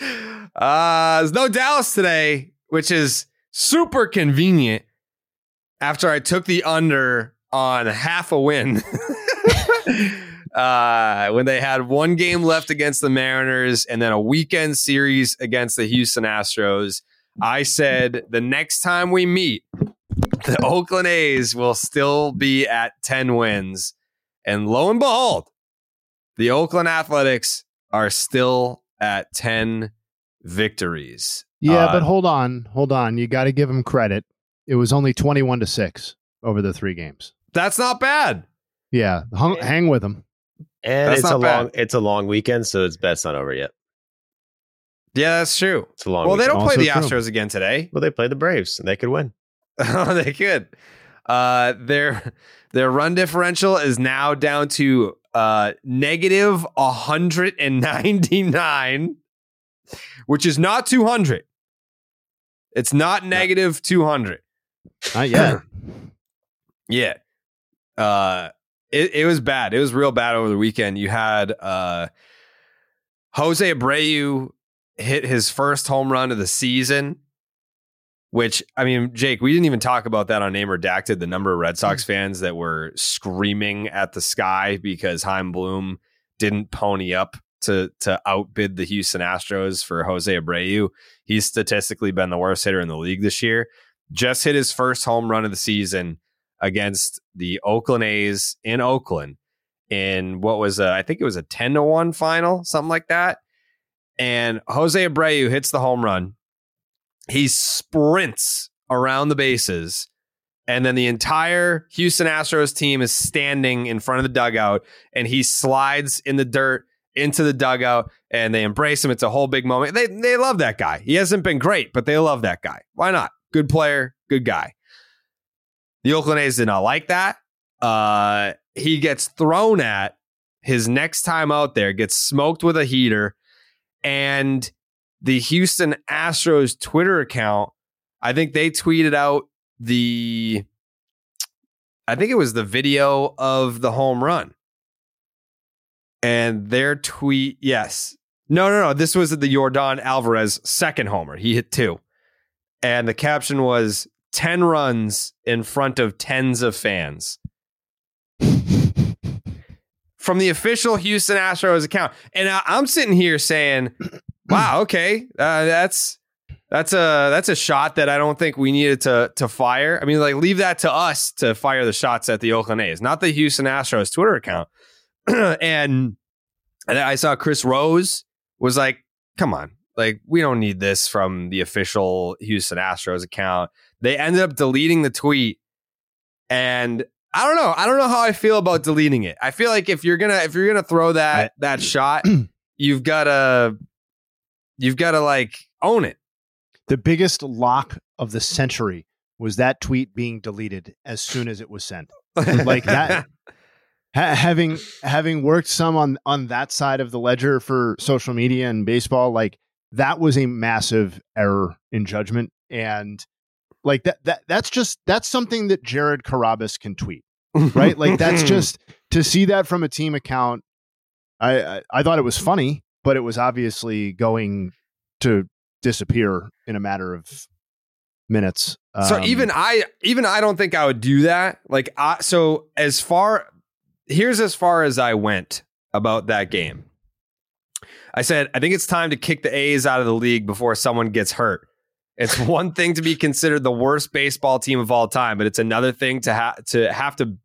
Uh, there's no Dallas today, which is super convenient after I took the under on half a win. uh, when they had one game left against the Mariners and then a weekend series against the Houston Astros, I said the next time we meet, the Oakland A's will still be at 10 wins. And lo and behold, the Oakland Athletics are still at 10 victories. Yeah, Uh, but hold on, hold on. You got to give them credit. It was only twenty-one to six over the three games. that's not bad. Yeah, hung, hang with them. And That's it's a bad. long it's a long weekend, so it's bet's not over yet. Yeah, that's true. It's a long Well, they don't play the true. Astros again today. Well, they play the Braves and they could win. Oh, they could. Uh, their their run differential is now down to uh, negative 199, which is not 200. It's not negative 200. Not yet. Yeah. Uh it, it was bad. It was real bad over the weekend. You had uh Jose Abreu hit his first home run of the season, which I mean, Jake, we didn't even talk about that on Name Redacted, the number of Red Sox fans that were screaming at the sky because Chaim Bloom didn't pony up to to outbid the Houston Astros for Jose Abreu. He's statistically been the worst hitter in the league this year. Just hit his first home run of the season against the Oakland A's in Oakland in what was a, I think it was a 10 to 1 final, something like that. And Jose Abreu hits the home run. He sprints around the bases. And then the entire Houston Astros team is standing in front of the dugout and he slides in the dirt into the dugout and they embrace him. It's a whole big moment. They they love that guy. He hasn't been great, but they love that guy. Why not? Good player, good guy. The Oakland A's did not like that. Uh, he gets thrown at his next time out there, gets smoked with a heater, and the Houston Astros Twitter account, I think they tweeted out the, I think it was the video of the home run. And their tweet, yes. No, no, no. This was the Yordan Alvarez second homer. He hit two. And the caption was 10 runs in front of tens of fans. From the official Houston Astros account. And I'm sitting here saying, wow, okay. Uh, that's that's a that's a shot that I don't think we needed to to fire. I mean, like leave that to us to fire the shots at the Oakland A's, not the Houston Astros Twitter account. and and I saw Chris Rose was like, "Come on, like we don't need this from the official Houston Astros account." They ended up deleting the tweet, and I don't know. I don't know how I feel about deleting it. I feel like if you're gonna if you're gonna throw that that shot, you've gotta you've gotta like own it. The biggest lock of the century was that tweet being deleted as soon as it was sent. Like that. Ha- having having worked some on on that side of the ledger for social media and baseball, like that was a massive error in judgment, and like that that that's just that's something that Jared Carrabis can tweet, right? like that's just to see that from a team account. I, I I thought it was funny, but it was obviously going to disappear in a matter of minutes. So Um, even I, even I don't think I would do that. Like, I, so as far, here's as far as I went about that game. I said, I think it's time to kick the A's out of the league before someone gets hurt. It's one thing to be considered the worst baseball team of all time, but it's another thing to have to have to.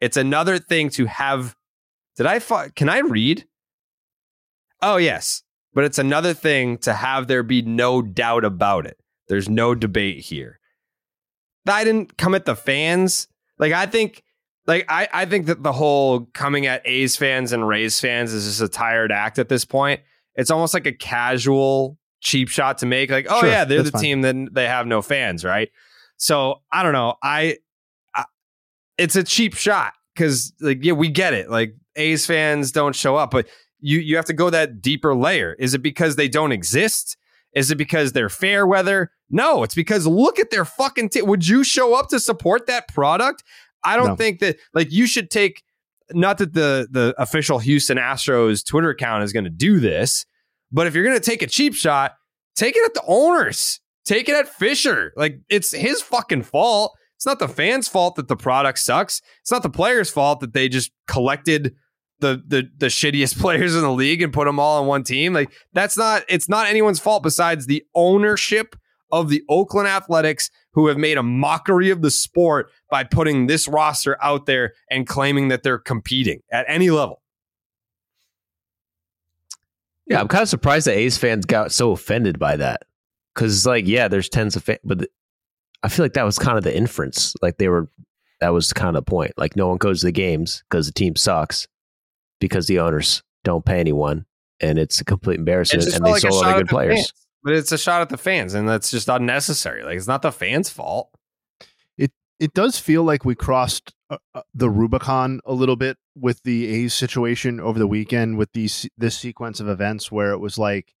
It's another thing to have. Did I? Fu- can I read? Oh yes, but it's another thing to have there be no doubt about it. There's no debate here. I didn't come at the fans. Like I think, like I, I think that the whole coming at A's fans and Rays fans is just a tired act at this point. It's almost like a casual cheap shot to make. Like, oh Sure, yeah, they're the fine. team that they have no fans, right? So I don't know. I, I it's a cheap shot because like yeah, we get it. Like A's fans don't show up, but you you have to go that deeper layer. Is it because they don't exist? Is it because they're fair weather? No, it's because look at their fucking team. Would you show up to support that product? I don't No. think that like you should take not that the the official Houston Astros Twitter account is going to do this, but if you're going to take a cheap shot, take it at the owners. Take it at Fisher. Like it's his fucking fault. It's not the fans' fault that the product sucks. It's not the players' fault that they just collected the the the shittiest players in the league and put them all on one team. Like that's not it's not anyone's fault besides the ownership of the Oakland Athletics who have made a mockery of the sport by putting this roster out there and claiming that they're competing at any level. Yeah, I'm kind of surprised that A's fans got so offended by that. Because, it's like, yeah, there's tens of fans, but I feel like that was kind of the inference. Like, they were, that was kind of the point. Like, no one goes to the games because the team sucks because the owners don't pay anyone. And it's a complete embarrassment. It And they like sold all at good players. fans. But it's a shot at the fans, and that's just unnecessary. Like it's not the fans' fault. it it does feel like we crossed uh, uh, the Rubicon a little bit with the A's situation over the weekend with these this sequence of events where it was like,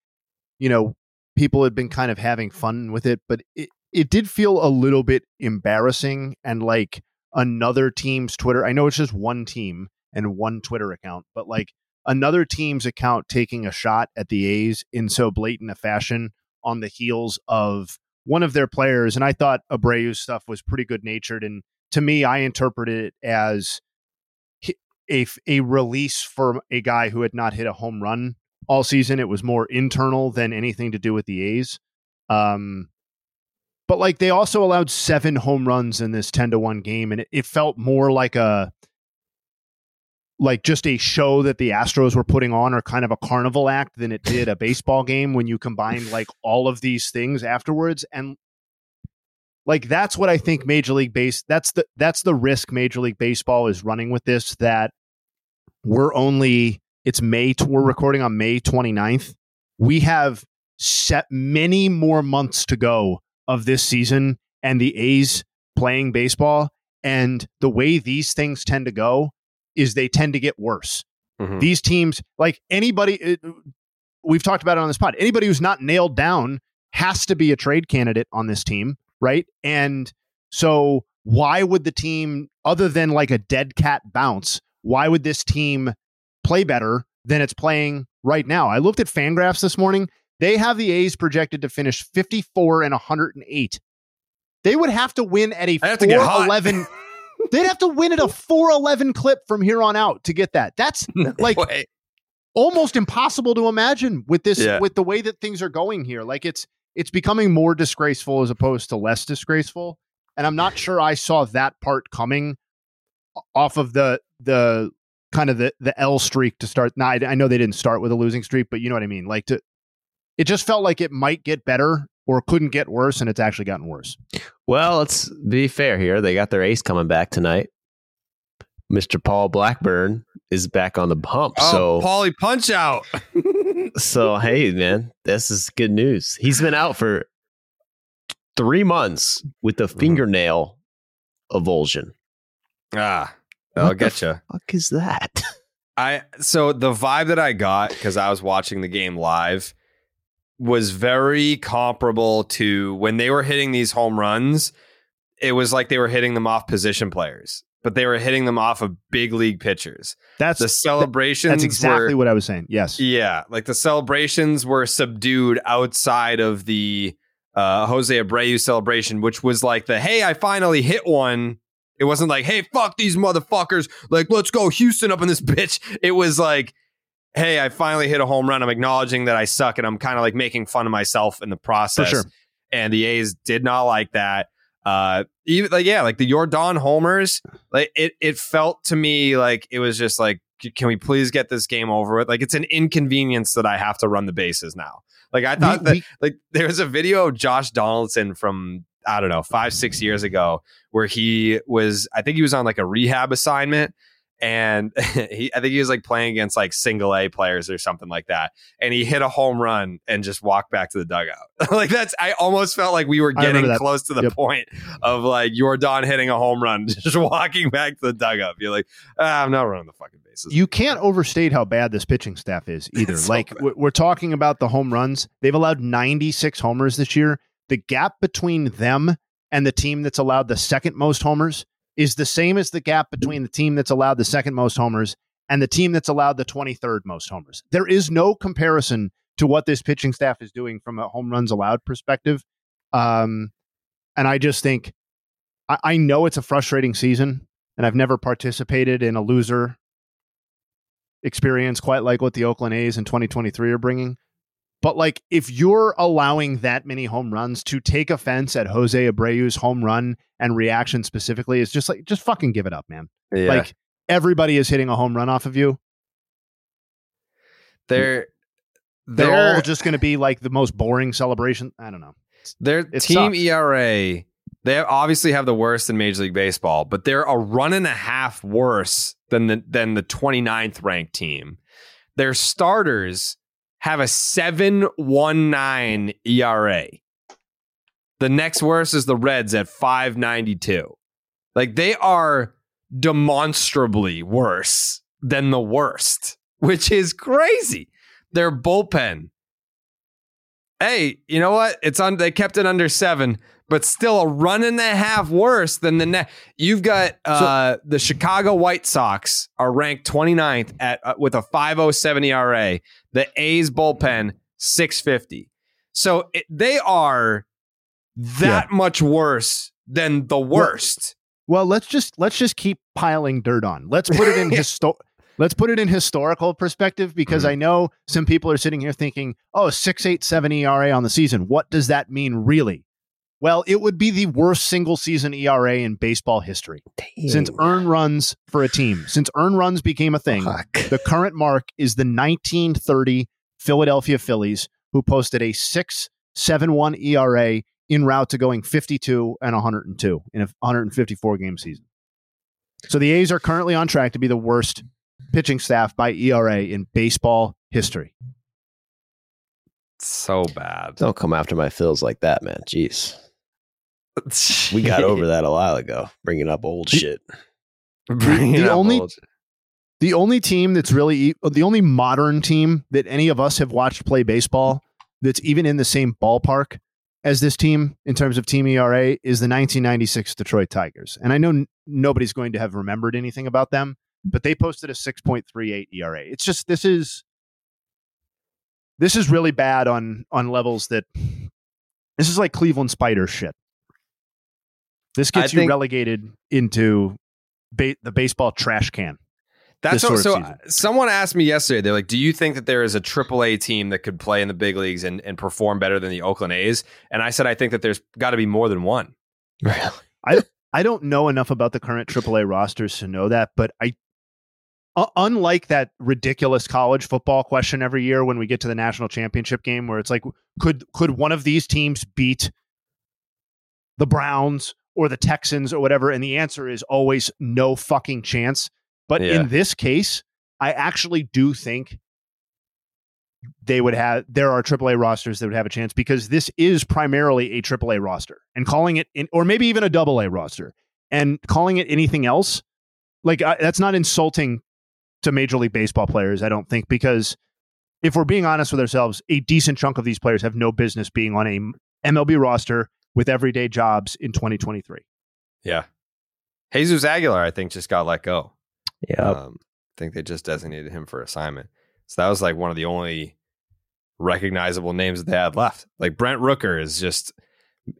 you know, people had been kind of having fun with it, but it it did feel a little bit embarrassing and like another team's Twitter. I know it's just one team and one Twitter account, but like another team's account taking a shot at the A's in so blatant a fashion on the heels of one of their players, and I thought Abreu's stuff was pretty good natured. And to me, I interpreted it as a a release for a guy who had not hit a home run all season. It was more internal than anything to do with the A's. Um, but like they also allowed seven home runs in this ten to one game, and it, it felt more like a like just a show that the Astros were putting on or kind of a carnival act than it did a baseball game when you combine like all of these things afterwards and like that's what I think Major League Base that's the that's the risk Major League Baseball is running with this that we're only it's May we're recording on May 29th. We have set many more months to go of this season and the A's playing baseball and the way these things tend to go is they tend to get worse. Mm-hmm. These teams, like anybody, it, we've talked about it on this pod. Anybody who's not nailed down has to be a trade candidate on this team, right? And so, why would the team, other than like a dead cat bounce, why would this team play better than it's playing right now? I looked at Fangraphs this morning. They have the A's projected to finish 54 and 108. They would have to win at a 4 11. They'd have to win at a 411 clip from here on out to get that. That's like almost impossible to imagine with this Yeah. with the way that things are going here. Like it's it's becoming more disgraceful as opposed to less disgraceful. And I'm not sure I saw that part coming off of the the kind of the the L streak to start. Now I, I know they didn't start with a losing streak, but you know what I mean. Like to, it just felt like it might get better or couldn't get worse, and it's actually gotten worse. Well, let's be fair here. They got their ace coming back tonight. Mr. Paul Blackburn is back on the hump. Oh, so, Paulie punch out. so hey, man, this is good news. He's been out for three months with Mm-hmm. the fingernail avulsion. ah, I'll What the get you. Fuck is that? I so the vibe that I got because I was watching the game live was very comparable to when they were hitting these home runs. It was like they were hitting them off position players, but they were hitting them off of big league pitchers. That's The celebrations that's exactly were, what I was saying. Yes. Yeah, like the celebrations were subdued outside of the uh, Jose Abreu celebration, which was like the "Hey, I finally hit one." It wasn't like "Hey, fuck these motherfuckers!" Like, let's go Houston up in this bitch. It was like hey, I finally hit a home run. I'm acknowledging that I suck and I'm kind of like making fun of myself in the process. sure. And the A's did not like that. Uh, even like yeah, like the Yordan homers, like it it felt to me like it was just like, can we please get this game over with? Like it's an inconvenience that I have to run the bases now. Like I thought We- that we- like there was a video of Josh Donaldson from I don't know five six years ago where he was I think he was on like a rehab assignment and he I think he was like playing against like single A players or something like that and he hit a home run and just walked back to the dugout like that's I almost felt like we were getting close to the Yep. point of like Yordan hitting a home run just walking back to the dugout you're like ah, I'm not running the fucking bases You can't overstate how bad this pitching staff is either. So like bad. we're we're talking about the home runs. They've allowed 96 homers this year. The gap between them and the team that's allowed the second most homers is the same as the gap between the team that's allowed the second most homers and the team that's allowed the 23rd most homers. There is no comparison to what this pitching staff is doing from a home runs allowed perspective. Um, and I just think I, I know it's a frustrating season, and I've never participated in a loser experience quite like what the Oakland A's in 2023 are bringing. But like, if you're allowing that many home runs to take offense at Jose Abreu's home run and reaction specifically, is just like, just fucking give it up, man. yeah. Like, everybody is hitting a home run off of you. they're They're, they're all just going to be like the most boring celebration. I don't know. Their It team sucks. ERA, they obviously have the worst in Major League Baseball, but they're a run and a half worse than the than the 29th ranked team. Their starters have a 7.19 ERA. The next worst is the Reds at 592. Like they are demonstrably worse than the worst, which is crazy. Their bullpen hey, you know what? It's on. They kept it under seven, but still a run and a half worse than the net. You've got uh, the Chicago White Sox are ranked 29th at uh, with a 5.07 ERA. The A's bullpen 650. So it, they are that much worse than the worst. Well, let's just let's just keep piling dirt on. Let's put it in histo- Let's put it in historical perspective because Mm-hmm. I know some people are sitting here thinking, "Oh, 6.87 ERA on the season. What does that mean really?" Well, it would be the worst single season ERA in baseball history since earn runs for a team. Since earn runs became a thing, the current mark is the 1930 Philadelphia Phillies, who posted a 6.71 ERA en route to going 52 and 102 in a 154 game season. So the A's are currently on track to be the worst pitching staff by ERA in baseball history. So bad. Don't come after my fills like that, man. Jeez. We got over that a while ago, bringing up old shit. The only- old- The only team that's really the only modern team that any of us have watched play baseball that's even in the same ballpark as this team in terms of team ERA is the 1996 Detroit Tigers. And I know n- nobody's going to have remembered anything about them, but they posted a 6.38 ERA. It's just this is this is really bad on on levels that this is like Cleveland Spider shit. This I gets you think- relegated into ba- the baseball trash can. That's this what, so. Someone asked me yesterday. They're like, "Do you think that there is a AAA team that could play in the big leagues and, and perform better than the Oakland A's?" And I said, "I think that there's got to be more than one." Really I don't know enough about the current AAA rosters to know that, but I, uh, unlike that ridiculous college football question every year when we get to the national championship game, where it's like, could could one of these teams beat the Browns or the Texans or whatever? And the answer is always no fucking chance. But Yeah. in this case, I actually do think they would have there are AAA rosters that would have a chance because this is primarily a AAA roster and calling it in, or maybe even a double A roster and calling it anything else like I, that's not insulting to Major League Baseball players I don't think because if we're being honest with ourselves a decent chunk of these players have no business being on a MLB roster with everyday jobs in 2023 Yeah, Jesus Aguilar, I think, just got let go. Yeah. Um, I think they just designated him for assignment. So that was like one of the only recognizable names that they had left. Like Brent Rooker is just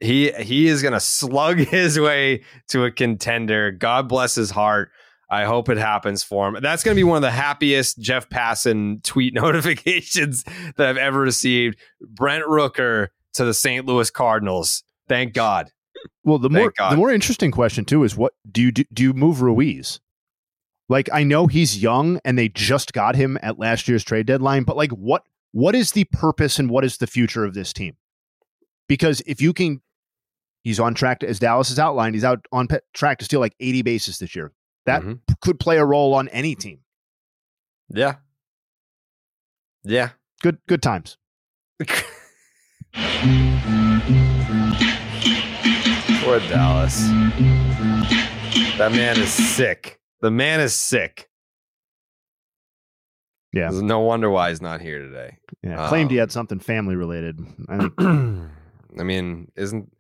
he he is gonna slug his way to a contender. God bless his heart. I hope it happens for him. That's going to be one of the happiest Jeff Passan tweet notifications that I've ever received. Brent Rooker to the St. Louis Cardinals. Thank God. Well, the Thank more God. the more interesting question too is what do you do, do you move Ruiz? Like I know he's young and they just got him at last year's trade deadline, but like what what is the purpose and what is the future of this team? Because if you can he's on track to as Dallas has outlined, he's out on pe- track to steal like 80 bases this year. That Mhm. could play a role on any team. Yeah. Yeah. Good good times. Poor Dallas. That man is sick. The man is sick. Yeah. There's no wonder why he's not here today. Yeah. Claimed he Um, had something family related. I think I mean, isn't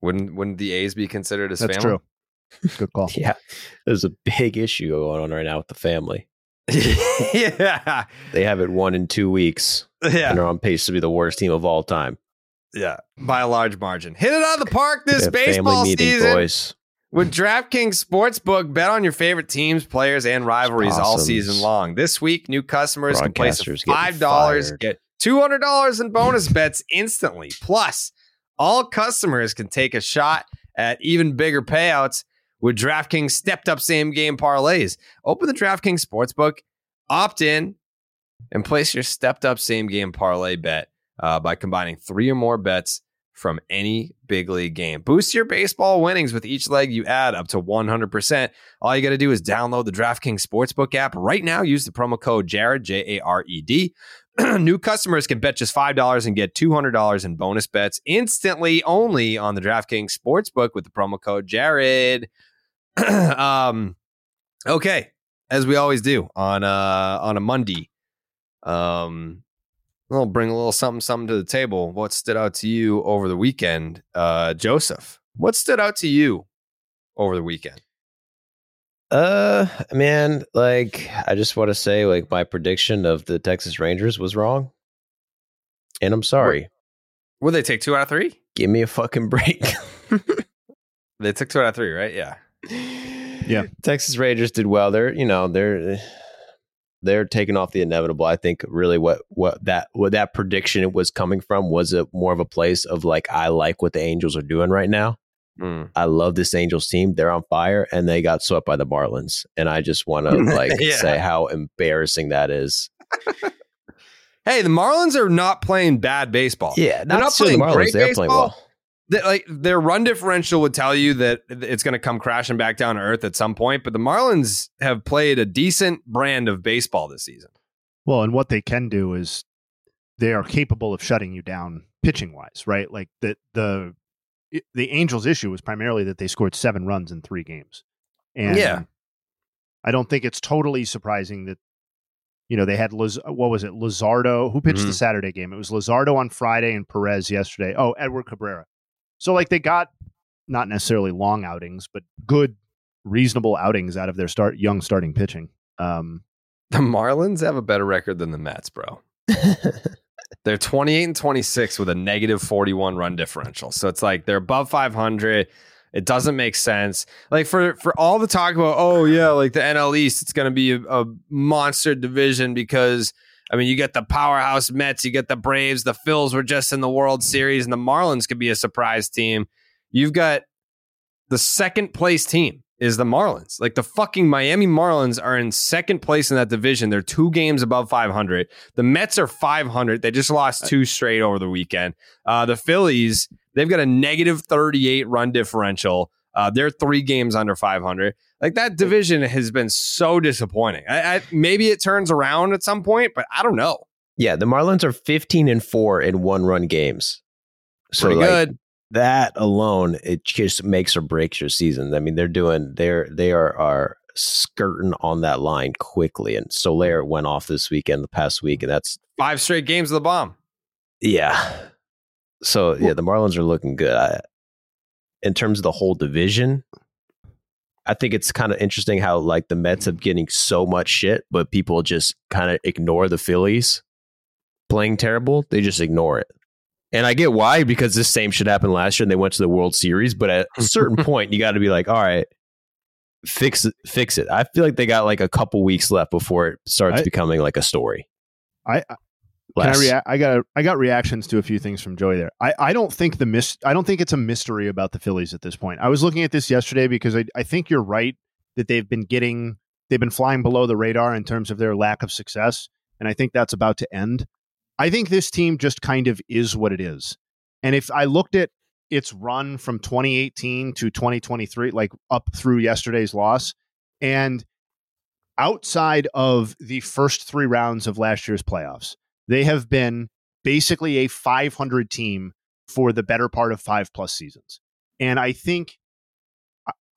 wouldn't wouldn't the A's be considered his that's family? true. Good call. Yeah, there's a big issue going on right now with the family. yeah. They have it one in two weeks, Yeah. and they're on pace to be the worst team of all time. Yeah. By a large margin. Hit it out of the park this They have baseball family meeting, season. boys. With DraftKings Sportsbook, bet on your favorite teams, players, and rivalries all season long. This week, new customers can place Broadcasters five dollars, get two hundred dollars in bonus bets instantly. Plus, all customers can take a shot at even bigger payouts with DraftKings stepped up same game parlays. Open the DraftKings Sportsbook, opt in, and place your stepped up same game parlay bet uh, by combining three or more bets from any big league game. Boost your baseball winnings with each leg you add up to 100%. All you got to do is download the DraftKings Sportsbook app right now. Use the promo code Jared, J A R E D. New customers can bet just $5 and get $200 in bonus bets instantly only on the DraftKings Sportsbook with the promo code Jared. um, okay, as we always do on uh on a Monday. Um I'll bring a little something something to the table. What stood out to you over the weekend? Uh Joseph, what stood out to you over the weekend? Uh, man, like I just want to say, like my prediction of the Texas Rangers was wrong, and I'm sorry. Would they take two out of three? Give me a fucking break. They took two out of three, right? Yeah. Yeah. Texas Rangers did well. They're you know they're they're taking off the inevitable. I think really what what that what that prediction was coming from was a more of a place of like I like what the Angels are doing right now. Mm. I love this Angels team. They're on fire, and they got swept by the Marlins. And I just want to like Yeah. say how embarrassing that is. Hey, the Marlins are not playing bad baseball. Yeah, They're not, not so the playing Marlins. great They're playing baseball. well. They- like their run differential would tell you that it's going to come crashing back down to earth at some point. But the Marlins have played a decent brand of baseball this season. Well, and what they can do is they are capable of shutting you down pitching wise, right? Like the the the Angels' issue was primarily that they scored seven runs in three games, and Yeah. I don't think it's totally surprising that you know they had Liz, what was it Luzardo who pitched the Mhm. Saturday game? It was Luzardo on Friday and Perez yesterday. Oh, Edward Cabrera. So like they got not necessarily long outings, but good, reasonable outings out of their start young starting pitching. Um, The Marlins have a better record than the Mets, bro. They're 28 and 26 with a negative 41 run differential. So it's like they're above 500. It doesn't make sense. Like for for all the talk about, oh yeah, like the NL East, it's going to be a, a monster division because I mean, you get the powerhouse Mets, you get the Braves, the Phils were just in the World Series, and the Marlins could be a surprise team. You've got the second place team is the Marlins. Like the fucking Miami Marlins are in second place in that division. They're two games above 500. The Mets are 500. They just lost two straight over the weekend. Uh, the Phillies, they've got a negative 38 run differential. Uh, they're three games under 500. Like that division has been so disappointing. I, I, maybe it turns around at some point, but I don't know. Yeah, the Marlins are 15 and 4 in one run games. So Pretty like, good. that alone it just makes or breaks your season. I mean, they're doing they're they are are skirting on that line quickly and Soler went off this weekend the past week and that's Five straight games of the bomb. yeah. So yeah, the Marlins are looking good. I, in terms of the whole division, I think it's kind of interesting how like the Mets have getting so much shit, but people just kind of ignore the Phillies playing terrible. They just ignore it. And I get why, because this same shit happened last year and they went to the World Series. But at a certain point, you got to be like, all right, fix it, fix it. I feel like they got like a couple weeks left before it starts I- becoming like a story. I Can I, rea- I got I got reactions to a few things from Joey there. I, I don't think the mis- I don't think it's a mystery about the Phillies at this point. I was looking at this yesterday because I, I think you're right that they've been getting they've been flying below the radar in terms of their lack of success, and I think that's about to end. I think this team just kind of is what it is. And if I looked at its run from 2018 to 2023, like up through yesterday's loss, and outside of the first three rounds of last year's playoffs, they have been basically a 500 team for the better part of five plus seasons. And I think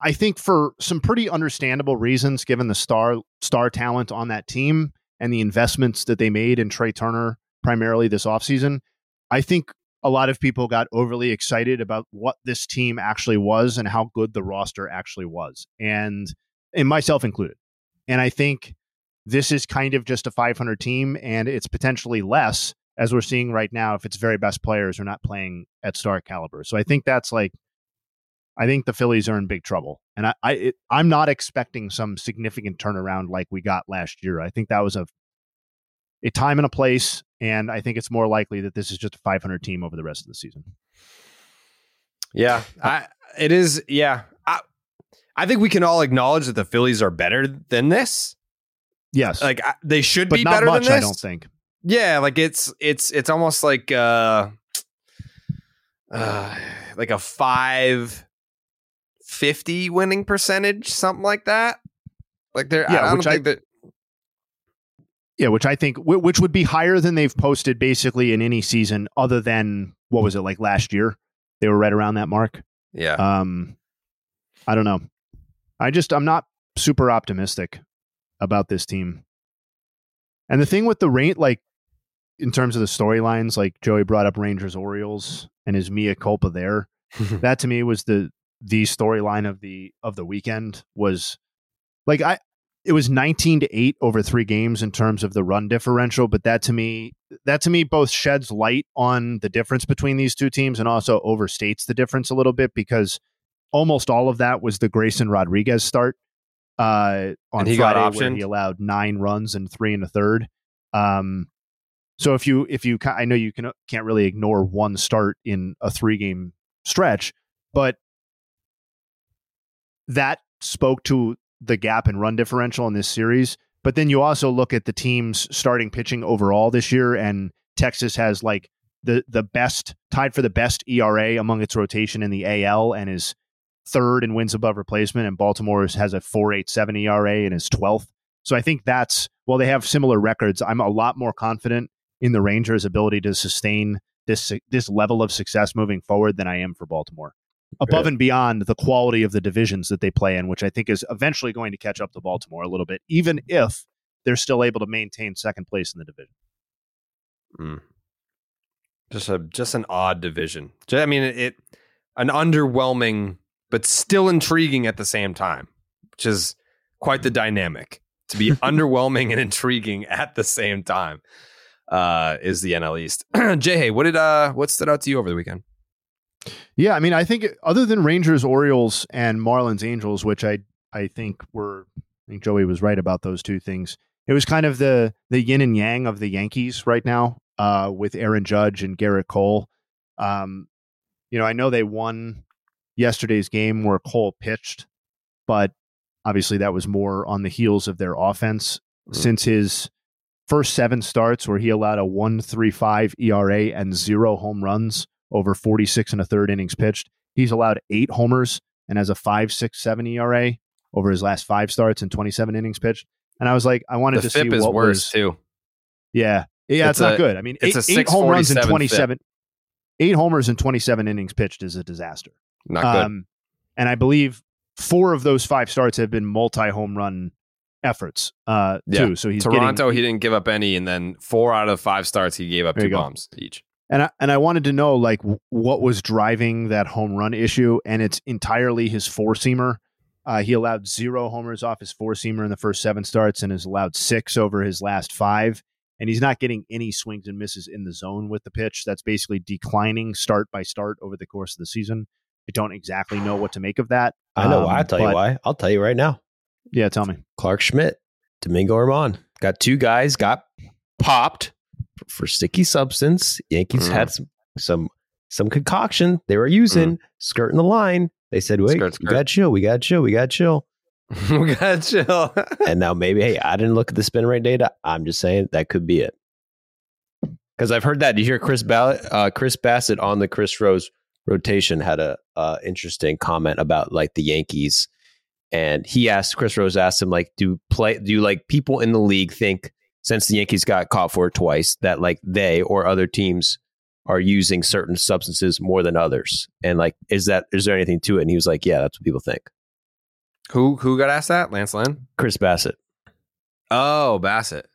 I think for some pretty understandable reasons given the star star talent on that team and the investments that they made in Trea Turner primarily this offseason, I think a lot of people got overly excited about what this team actually was and how good the roster actually was. And and myself included. And I think this is kind of just a 500 team and it's potentially less as we're seeing right now if its very best players are not playing at star caliber. So I think that's like I think the Phillies are in big trouble. And I, I it, I'm not expecting some significant turnaround like we got last year. I think that was a a time and a place and I think it's more likely that this is just a 500 team over the rest of the season. Yeah, uh, I, it is. Yeah, I, I think we can all acknowledge that the Phillies are better than this. Yes. Like I, they should but be better much than I don't think. Yeah, like it's it's it's almost like uh, uh like a five fifty winning percentage, something like that. Like they're Yeah, I, I don't which I- think that Yeah, which I think which would be higher than they've posted basically in any season other than what was it like last year? They were right around that mark. yeah. Um, I don't know. I just I'm not super optimistic about this team. And the thing with the rain, like in terms of the storylines, like Joey brought up Rangers Orioles and his Mia culpa there. that to me was the the storyline of the of the weekend was like I it was 19 to 8 over 3 games in terms of the run differential but that to me that to me both sheds light on the difference between these two teams and also overstates the difference a little bit because almost all of that was the Grayson Rodriguez start uh on And he got Friday where optioned? he allowed 9 runs and 3 and a third um so if you if you I know you can can't really ignore one start in a 3 game stretch but that spoke to the gap in run differential in this series. But then you also look at the teams starting pitching overall this year, and Texas has like the the best tied for the best ERA among its rotation in the AL, and is third in wins above replacement. And Baltimore has a four eight seven ERA and is twelfth. So I think that's while they have similar records, I'm a lot more confident in the Rangers' ability to sustain this this level of success moving forward than I am for Baltimore above Yeah. and beyond the quality of the divisions that they play in, which I think is eventually going to catch up to Baltimore a little bit, even if they're still able to maintain second place in the division. Mm. Just a just an odd division. I mean, it an underwhelming but still intriguing at the same time, which is quite the dynamic to be underwhelming and intriguing at the same time. Uh, is the NL East? Jay, hey, what did uh, what stood out to you over the weekend? Yeah, I mean, I think other than Rangers, Orioles, and Marlins, Angels, which I I think were, I think Joey was right about those two things. It was kind of the the yin and yang of the Yankees right now, uh, with Aaron Judge and Gerrit Cole. Um, you know, I know they won yesterday's game where Cole pitched, but obviously that was more on the heels of their offense Mhm. since his first seven starts where he allowed a 135 ERA and zero home runs over 46 and a third innings pitched. He's allowed eight homers and has a 5.67 ERA over his last five starts and 27 innings pitched. And I was like, I wanted The to see is what worse was, too. yeah, yeah, It's it's, not a- good. I mean, it's eight, a eight home runs in 647 27, eight homers in 27 innings pitched is a disaster. Not good. Um, and I believe four of those five starts have been multi home run efforts uh, Yeah. too. So he's Toronto, getting, he didn't give up any, and then four out of five starts, he gave up two bombs each. And I, and I wanted to know like w- what was driving that home run issue, and it's entirely his four seamer. Uh, he allowed zero homers off his four seamer in the first seven starts, and has allowed six over his last five. And he's not getting any swings and misses in the zone with the pitch. That's basically declining start by start over the course of the season. I don't exactly know what to make of that. I know. Um, why. I'll tell you why. I'll tell you right now. Yeah, tell me. Clarke Schmidt, Domingo Germán. Got two guys got popped for, for sticky substance. Yankees Mm. had some some some concoction they were using, skirting the line. They said, "Wait, Skirt, we got chill, we got chill, we got chill." we got chill. and now maybe, hey, I didn't look at the spin rate data. I'm just saying that could be it. Because I've heard that. Did you hear Chris Ballot, uh, Chris Bassitt on the Chris Rose rotation had a uh, interesting comment about like the Yankees, and he asked Chris Rose asked him like, do play do like people in the league think since the Yankees got caught for it twice that like they or other teams are using certain substances more than others, and like is that is there anything to it? And he was like, yeah, that's what people think. who who got asked that? Lance Lynn. Chris Bassitt. Oh, Bassitt.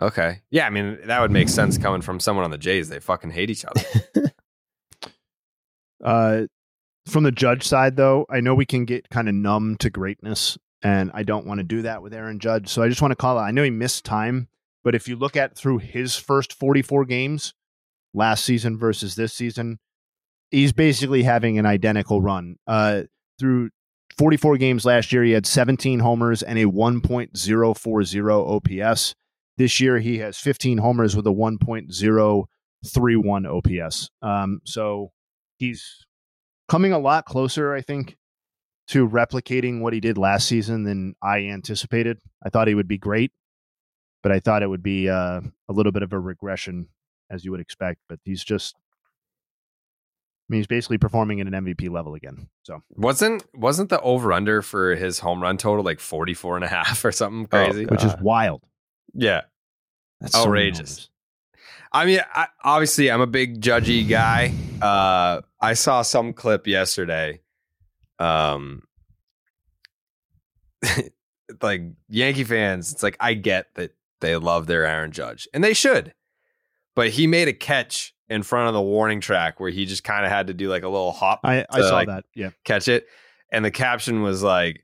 Okay. Yeah, I mean that would make sense coming from someone on the Jays. They fucking hate each other. Uh, from the judge side, though, I know we can get kind of numb to greatness, and I don't want to do that with Aaron Judge. So I just want to call out. I know he missed time, but if you look at through his first 44 games last season versus this season, he's basically having an identical run. Uh, through 44 games last year, he had 17 homers and a 1.040 OPS. This year, he has 15 homers with a 1.031 OPS. Um, so he's coming a lot closer, I think, to replicating what he did last season than I anticipated. I thought he would be great, but I thought it would be uh, a little bit of a regression, as you would expect. But he's just, I mean, he's basically performing at an MVP level again. So wasn't wasn't the over under for his home run total like 44 and a half or something crazy? which is wild. yeah. That's Outrageous. numbers. I mean, I, obviously, I'm a big judgy guy. Uh, I saw some clip yesterday. Um, like Yankee fans, it's like I get that they love their Aaron Judge, and they should. But he made a catch in front of the warning track where he just kind of had to do like a little hop I, I saw like, that. Yeah. catch it, and the caption was like.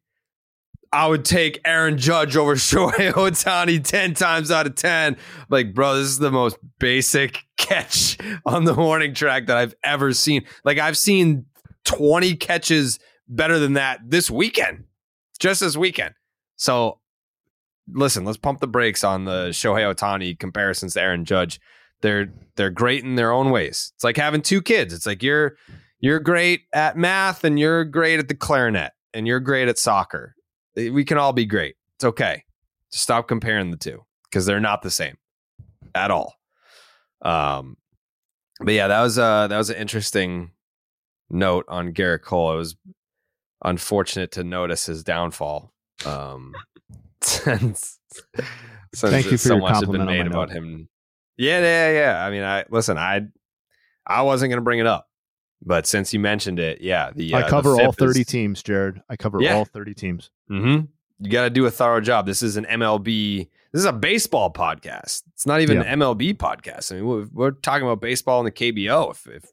I would take Aaron Judge over Shohei Ohtani 10 times out of 10. Like, bro, this is the most basic catch on the warning track that I've ever seen. Like, I've seen 20 catches better than that this weekend, just this weekend. So, listen, let's pump the brakes on the Shohei Ohtani comparisons to Aaron Judge. They're they're great in their own ways. It's like having two kids. It's like you're you're great at math and you're great at the clarinet and you're great at soccer. We can all be great. It's okay. Just stop comparing the two because they're not the same at all. Um, but yeah, that was uh that was an interesting note on Gerrit Cole. It was unfortunate to notice his downfall. Um, since since Thank you for so much had been made about note. him. Yeah, yeah, yeah. I mean, I listen. I I wasn't gonna bring it up, but since you mentioned it, yeah, the I uh, cover the all FIP is- 30 teams, Jared. I cover Yeah. all 30 teams. Mm-hmm. You got to do a thorough job. This is an MLB. This is a baseball podcast. It's not even Yeah. an MLB podcast. I mean, we're, we're talking about baseball in the KBO. If, if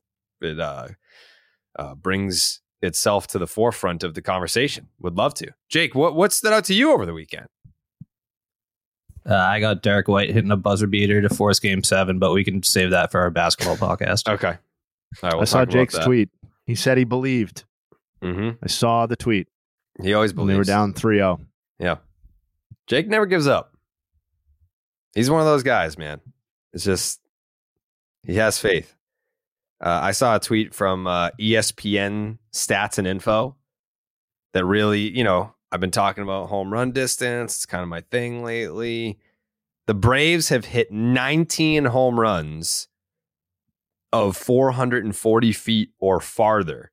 it uh, uh, brings itself to the forefront of the conversation, would love to. Jake, what what stood out to you over the weekend? Uh, I got Derrick White hitting a buzzer beater to force game seven, but we can save that for our basketball podcast. Okay. Right, we'll I saw Jake's tweet. He said he believed. Mm-hmm. I saw the tweet. He always When they were down oh. 3 0. Yeah. Jake never gives up. He's one of those guys, man. It's just he has faith. Uh, I saw a tweet from uh, ESPN Stats and Info that really, you know, I've been talking about home run distance. It's kind of my thing lately. The Braves have hit 19 home runs of 440 feet or farther,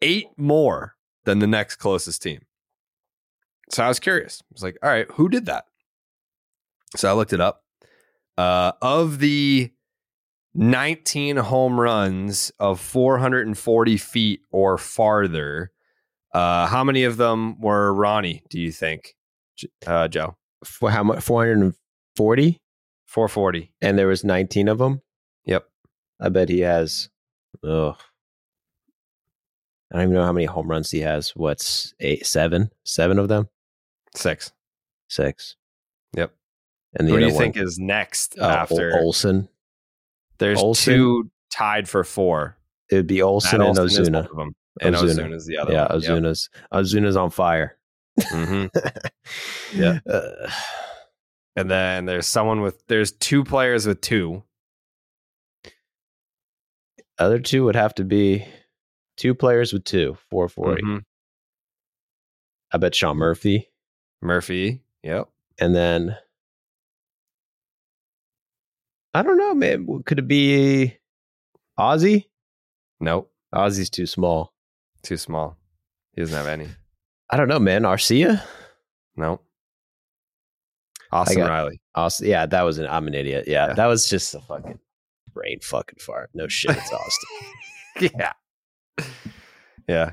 eight more than the next closest team. So I was curious. I was like, all right, who did that? So I looked it up. Uh, of the 19 home runs of 440 feet or farther, uh, how many of them were Ronnie, do you think, uh, Joe? For how much? 440? 440. And there was 19 of them? I bet he has. Ugh. I don't even know how many home runs he has. What's eight, seven, seven of them, Six. six. Yep. And the Who do you one, think is next Ol- after? Olson? There's Olson? two tied for four. It would be Olson Matt and Olson Ozuna. of them, and Ozuna's the other yeah, one. Yep. Ozuna's Ozuna's on fire. Mhm. Yeah. Uh, And then there's someone with there's two players with two. Other two would have to be two players with two, 440. Mhm. I bet Sean Murphy. Murphy. Yep. And then I don't know, man. Could it be Ozzy? Nope. Ozzy's too small. Too small. He doesn't have any. I don't know, man. Arcia? Nope. Austin got- Riley. Austin. Yeah, that was an I'm an idiot. Yeah, Yeah. that was just a fucking brain fucking fart. No shit, it's Austin. yeah. Yeah.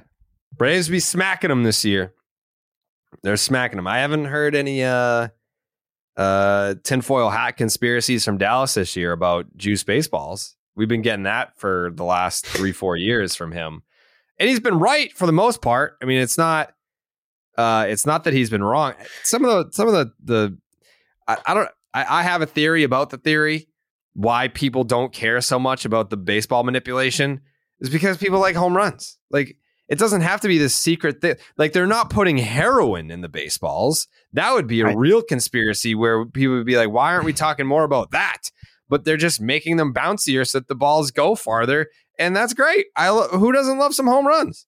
Braves be smacking them this year. They're smacking them. I haven't heard any uh uh tinfoil hat conspiracies from Dallas this year about juice baseballs. We've been getting that for the last three, four years from him. And he's been right for the most part. I mean, it's not uh it's not that he's been wrong. Some of the some of the the I, I don't I, I have a theory about the theory why people don't care so much about the baseball manipulation is because people like home runs. Like it doesn't have to be this secret thing. Like they're not putting heroin in the baseballs. That would be a real conspiracy where people would be like, why aren't we talking more about that? But they're just making them bouncier so that the balls go farther. And that's great. I lo- who doesn't love some home runs?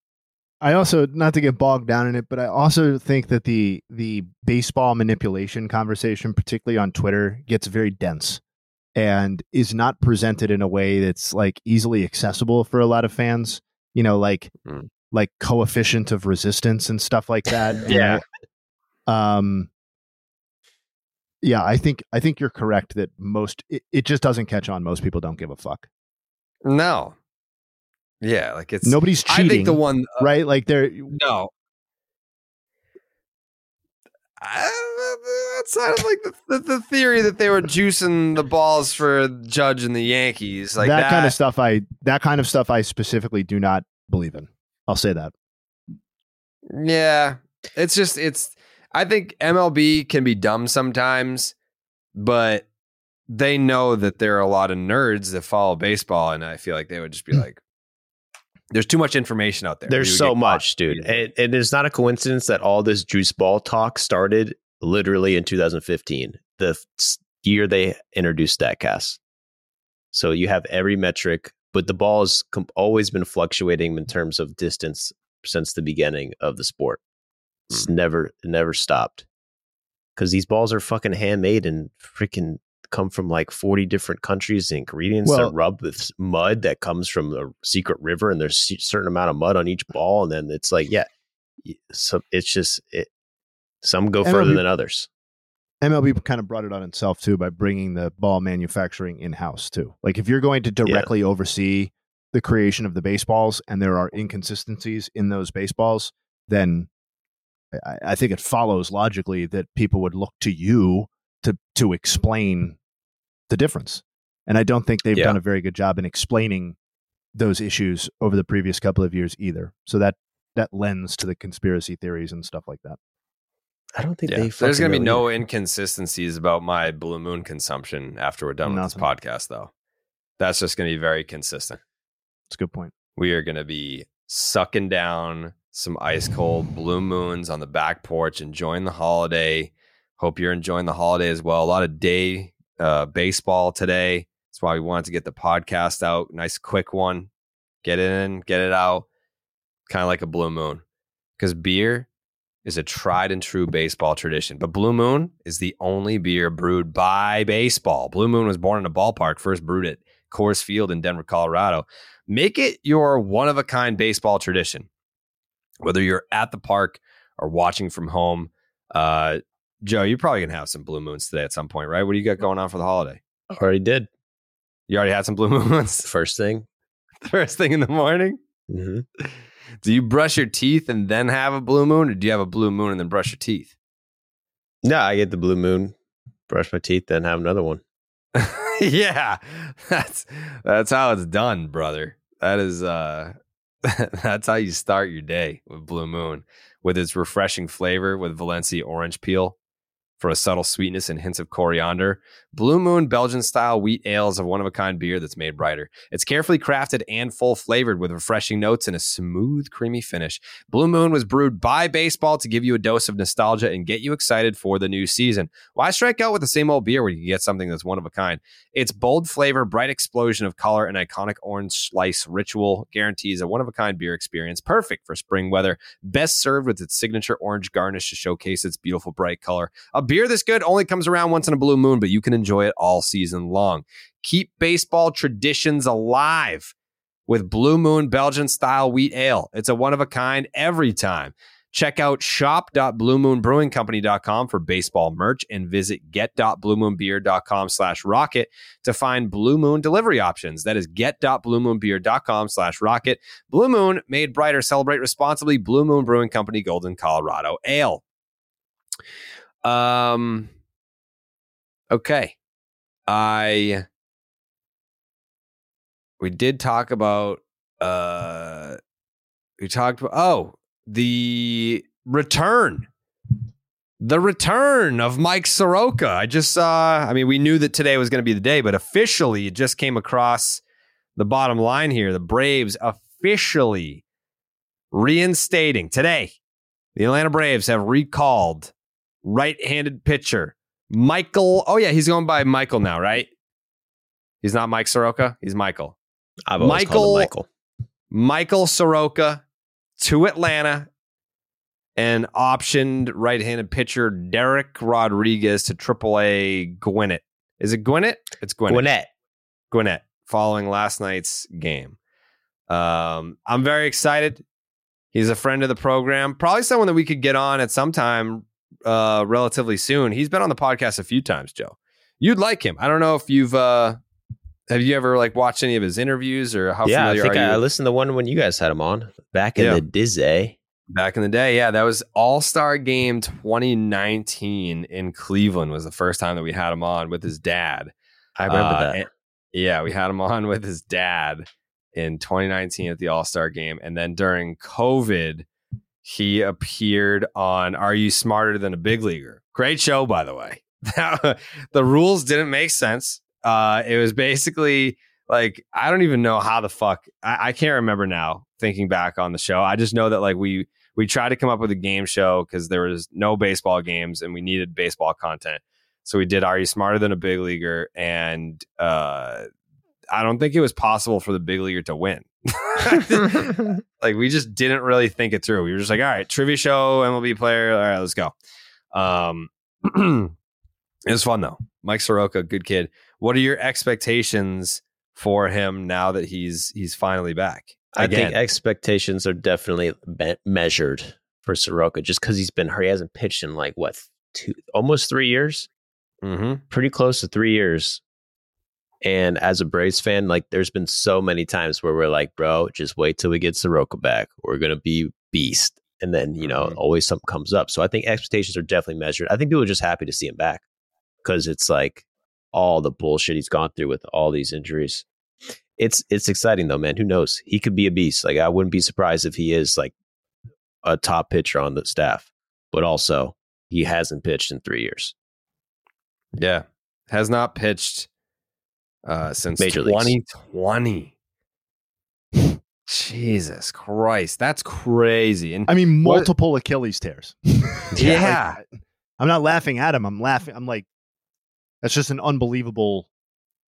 I also not to get bogged down in it, but I also think that the the baseball manipulation conversation, particularly on Twitter, gets very dense and is not presented in a way that's like easily accessible for a lot of fans. You know, like Mm. like coefficient of resistance and stuff like that. Yeah. Um. Yeah, I think I think you're correct that most it, it just doesn't catch on. Most people don't give a fuck. No. Yeah, like it's Nobody's cheating. I think the one uh, right? Like they're No. I, that sounded like the, the, the theory that they were juicing the balls for Judge and the Yankees, like that, that, kind of stuff i that kind of stuff i specifically do not believe in i'll say that Yeah, it's just it's. I think MLB can be dumb sometimes, but they know that there are a lot of nerds that follow baseball, and I feel like they would just be hmm. like, "There's too much information out there." There's so much, dude. And, and it's not a coincidence that all this juice ball talk started literally in 2015, the year they introduced StatCast. So you have every metric, but the ball has always been fluctuating in terms of distance since the beginning of the sport. It's hmm. never, never stopped. Because these balls are fucking handmade and freaking come from like 40 different countries and ingredients. Well- They're rubbed with mud that comes from a secret river, and there's a certain amount of mud on each ball. And then it's like, yeah, so it's just, it, some go further MLB than others. mlb kind of brought it on itself too by bringing the ball manufacturing in-house too. Like if you're going to directly oversee the creation of the baseballs and there are inconsistencies in those baseballs then I, I think it follows logically that people would look to you to to explain the difference. And i don't think they've Yeah. done a very good job in explaining those issues over the previous couple of years either. So that that lends to the conspiracy theories and stuff like that I don't think Yeah. they. There's going to be know no inconsistencies about my Blue Moon consumption after we're done with this podcast, though. That's just going to be very consistent. it's a good point We are going to be sucking down some ice cold Blue Moons on the back porch, enjoying the holiday. Hope you're enjoying the holiday as well. A lot of day uh, baseball today. That's why we wanted to get the podcast out. Nice, quick one. Get it in, get it out. Kind of like a Blue Moon. Because beer is a tried and true baseball tradition. But Blue Moon is the only beer brewed by baseball. Blue Moon was born in a ballpark, first brewed at Coors Field in Denver, Colorado. Make it your one of a kind baseball tradition. Whether you're at the park or watching from home. Uh, Joe, you're probably going to have some Blue Moons today at some point, right? What do you got going on for the holiday? Already did. You already had some Blue Moons First thing. first thing in the morning? hmm Do you brush your teeth and then have a blue moon, or do you have a blue moon and then brush your teeth? No, I get the blue moon, brush my teeth, then have another one. yeah, that's that's how it's done, brother. That is uh, that's how you start your day with Blue Moon, with its refreshing flavor with Valencia orange peel for a subtle sweetness and hints of coriander. Blue Moon Belgian style wheat ale is a one of a kind beer that's made brighter. It's carefully crafted and full flavored with refreshing notes and a smooth, creamy finish. Blue Moon was brewed by baseball to give you a dose of nostalgia and get you excited for the new season. Why strike out with the same old beer when you can get something that's one of a kind? Its bold flavor, bright explosion of color, and iconic orange slice ritual guarantees a one of a kind beer experience perfect for spring weather. Best served with its signature orange garnish to showcase its beautiful bright color. A beer this good only comes around once in a blue moon, but you can enjoy it all season long. Keep baseball traditions alive with Blue Moon Belgian style wheat ale. It's a one of a kind every time. Check out shop.bluemoonbrewingcompany.com for baseball merch and visit get.bluemoonbeer.com slash rocket to find Blue Moon delivery options. That is get.bluemoonbeer.com slash rocket. Blue Moon, made brighter, celebrate responsibly. Blue Moon Brewing Company, Golden, Colorado. Ale. Um. Okay, I. We did talk about. Uh, we talked about. Oh, the return. The return of Mike Soroka. I just saw. I mean, we knew that today was going to be the day, but officially, it just came across the bottom line here. The Braves officially reinstating today. The Atlanta Braves have recalled right-handed pitcher Michael. Oh yeah, he's going by Michael now, right? He's not Mike Soroka. He's Michael. I've always called him Michael. Michael Soroka to Atlanta and optioned right-handed pitcher Dereck Rodriguez to AAA Gwinnett. Is it Gwinnett? It's Gwinnett. Gwinnett. Gwinnett. Following last night's game, um, I'm very excited. He's a friend of the program. Probably someone that we could get on at some time uh, relatively soon. He's been on the podcast a few times, Joe. You'd like him. I don't know if you've uh, have you ever like watched any of his interviews or how yeah, I familiar think are you? I listened to the one when you guys had him on back in Yeah. the Dizzy. Back in the day, yeah, that was All Star Game 2019 in Cleveland. Was the first time that we had him on with his dad. I remember Uh, that. and- yeah, we had him on with his dad in 2019 at the All Star Game, and then during COVID, he appeared on "Are You Smarter Than a Big Leaguer?" Great show, by the way. the rules didn't make sense. Uh, it was basically like I don't even know how the fuck I, I can't remember now. Thinking back on the show, I just know that like we we tried to come up with a game show because there was no baseball games and we needed baseball content. So we did Are You Smarter Than a Big Leaguer? And uh, I don't think it was possible for the big leaguer to win. like we just didn't really think it through. We were just like, all right, trivia show, MLB player. All right, let's go. Um, it was fun though. Mike Soroka, good kid. What are your expectations for him now that he's he's finally back? I think expectations are definitely be- measured for Soroka just because he's been he hasn't pitched in like what two almost three years, mm-hmm. pretty close to three years. And as a Braves fan, like there's been so many times where we're like, bro, just wait till we get Soroka back. We're gonna be beast. And then you know Mhm. always something comes up. So I think expectations are definitely measured. I think people are just happy to see him back because it's like all the bullshit he's gone through with all these injuries it's it's exciting though, man. Who knows? He could be a beast. Like I wouldn't be surprised if he is like a top pitcher on the staff, but also he hasn't pitched in three years. Yeah. Has not pitched uh since Major leagues. 2020. Jesus Christ. That's crazy. And I mean, What- multiple Achilles tears. yeah. Like, I'm not laughing at him. I'm laughing. I'm like, that's just an unbelievable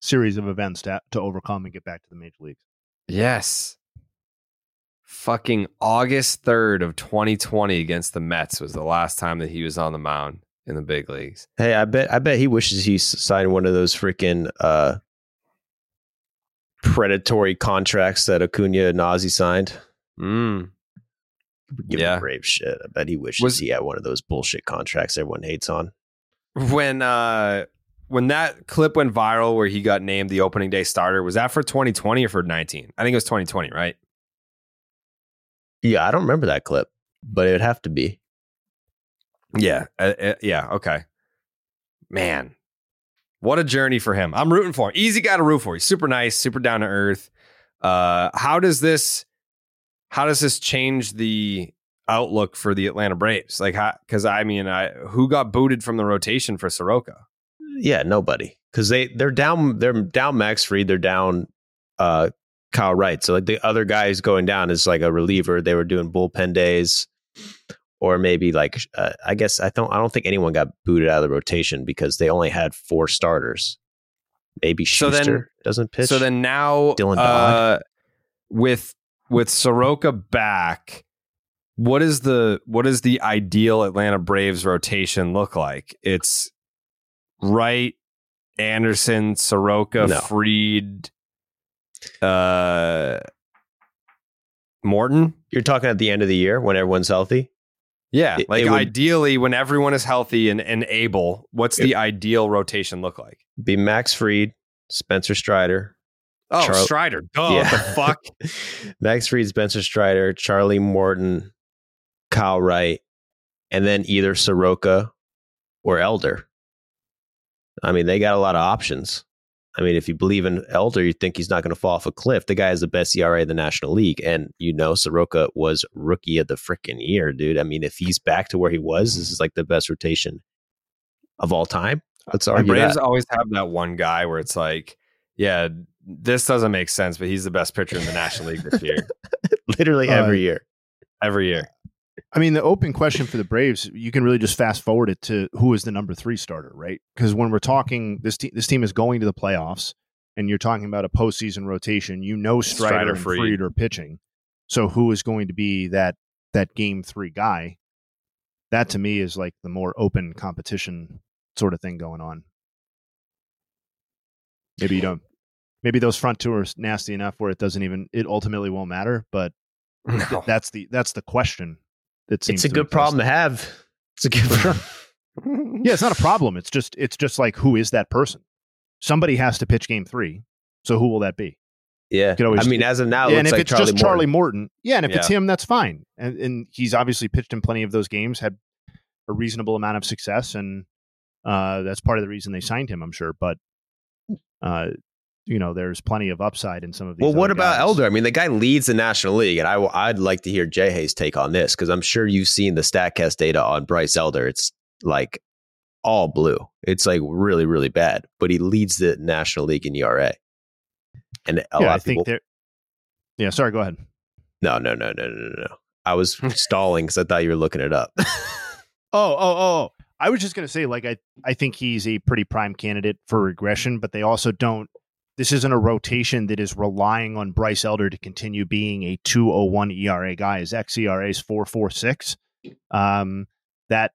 series of events to, to overcome and get back to the major leagues. Yes. Fucking August 3rd of 2020 against the Mets was the last time that he was on the mound in the big leagues. Hey, I bet I bet he wishes he signed one of those freaking uh, predatory contracts that Acuna and Ozzy signed. Mm. Give Yeah. him brave shit. I bet he wishes Was- he had one of those bullshit contracts everyone hates on. When uh when that clip went viral where he got named the opening day starter, was that for 2020 or for 19? I think it was 2020, right? Yeah, I don't remember that clip, but it would have to be. Yeah. Uh, uh, yeah. Okay. Man, what a journey for him. I'm rooting for him. Easy guy to root for. He's super nice, super down to earth. Uh, how does this, how does this change the, outlook for the Atlanta Braves? Like, because I mean, I who got booted from the rotation for Soroka? Yeah, nobody, because they they're down they're down Max Fried, they're down uh, Kyle Wright. So like the other guys going down is like a reliever. They were doing bullpen days, or maybe like uh, I guess I don't I don't think anyone got booted out of the rotation because they only had four starters. Maybe Shuster So then- doesn't pitch. So then now, Dylan uh, with with Soroka back, what is the what is the ideal Atlanta Braves rotation look like? It's Wright, Anderson, Soroka, No. Fried, uh, Morton. You're talking at the end of the year when everyone's healthy. Yeah, It- like it ideally, when everyone is healthy and, and able, what's the ideal rotation look like? Be Max Fried, Spencer Strider. Oh, Char- Strider. Duh, what the fuck? Max Fried, Spencer Strider, Charlie Morton, Kyle Wright, and then either Soroka or Elder. I mean, they got a lot of options. I mean, if you believe in Elder, you think he's not going to fall off a cliff. The guy has the best ERA in the National League. And, you know, Soroka was rookie of the freaking year, dude. I mean, if he's back to where he was, this is like the best rotation of all time. Let's The Braves that. always have that one guy where it's like, yeah, this doesn't make sense, but he's the best pitcher in the National League this year. Literally Uh, every year. Every year. I mean, the open question for the Braves, you can really just fast forward it to who is the number three starter, right? Because when we're talking, this te- this team is going to the playoffs, and you're talking about a postseason rotation. You know, Strider, Strider, and Fried. Fried are pitching, so who is going to be that that game three guy? That to me is like the more open competition sort of thing going on. Maybe you don't. Maybe those front two are nasty enough where it doesn't even it ultimately won't matter. But th- that's the that's the question. It's a good problem to have. It's a good problem. Yeah, it's not a problem. It's just it's just like who is that person? Somebody has to pitch game three. So who will that be? Yeah. always- I mean, as of now, Yeah, and if like it's Charlie just Morton. Charlie Morton, yeah, and if it's him, that's fine. And and he's obviously pitched in plenty of those games, had a reasonable amount of success, and uh, that's part of the reason they signed him, I'm sure. But uh, you know, there's plenty of upside in some of these. Well, what about guys. Elder? I mean, the guy leads the National League, and I, I'd like to hear Jay Hayes' take on this because I'm sure you've seen the Statcast data on Bryce Elder. It's like all blue. It's like really, really bad. But he leads the National League in ERA. And a Yeah, lot I of think people. Yeah, sorry. Go ahead. No, no, no, no, no, no, no. I was stalling because I thought you were looking it up. Oh, oh, oh. I was just going to say, like, I, I think he's a pretty prime candidate for regression, but they also don't. This isn't a rotation that is relying on Bryce Elder to continue being a 201 ERA guy. His xERA is 446. Um, that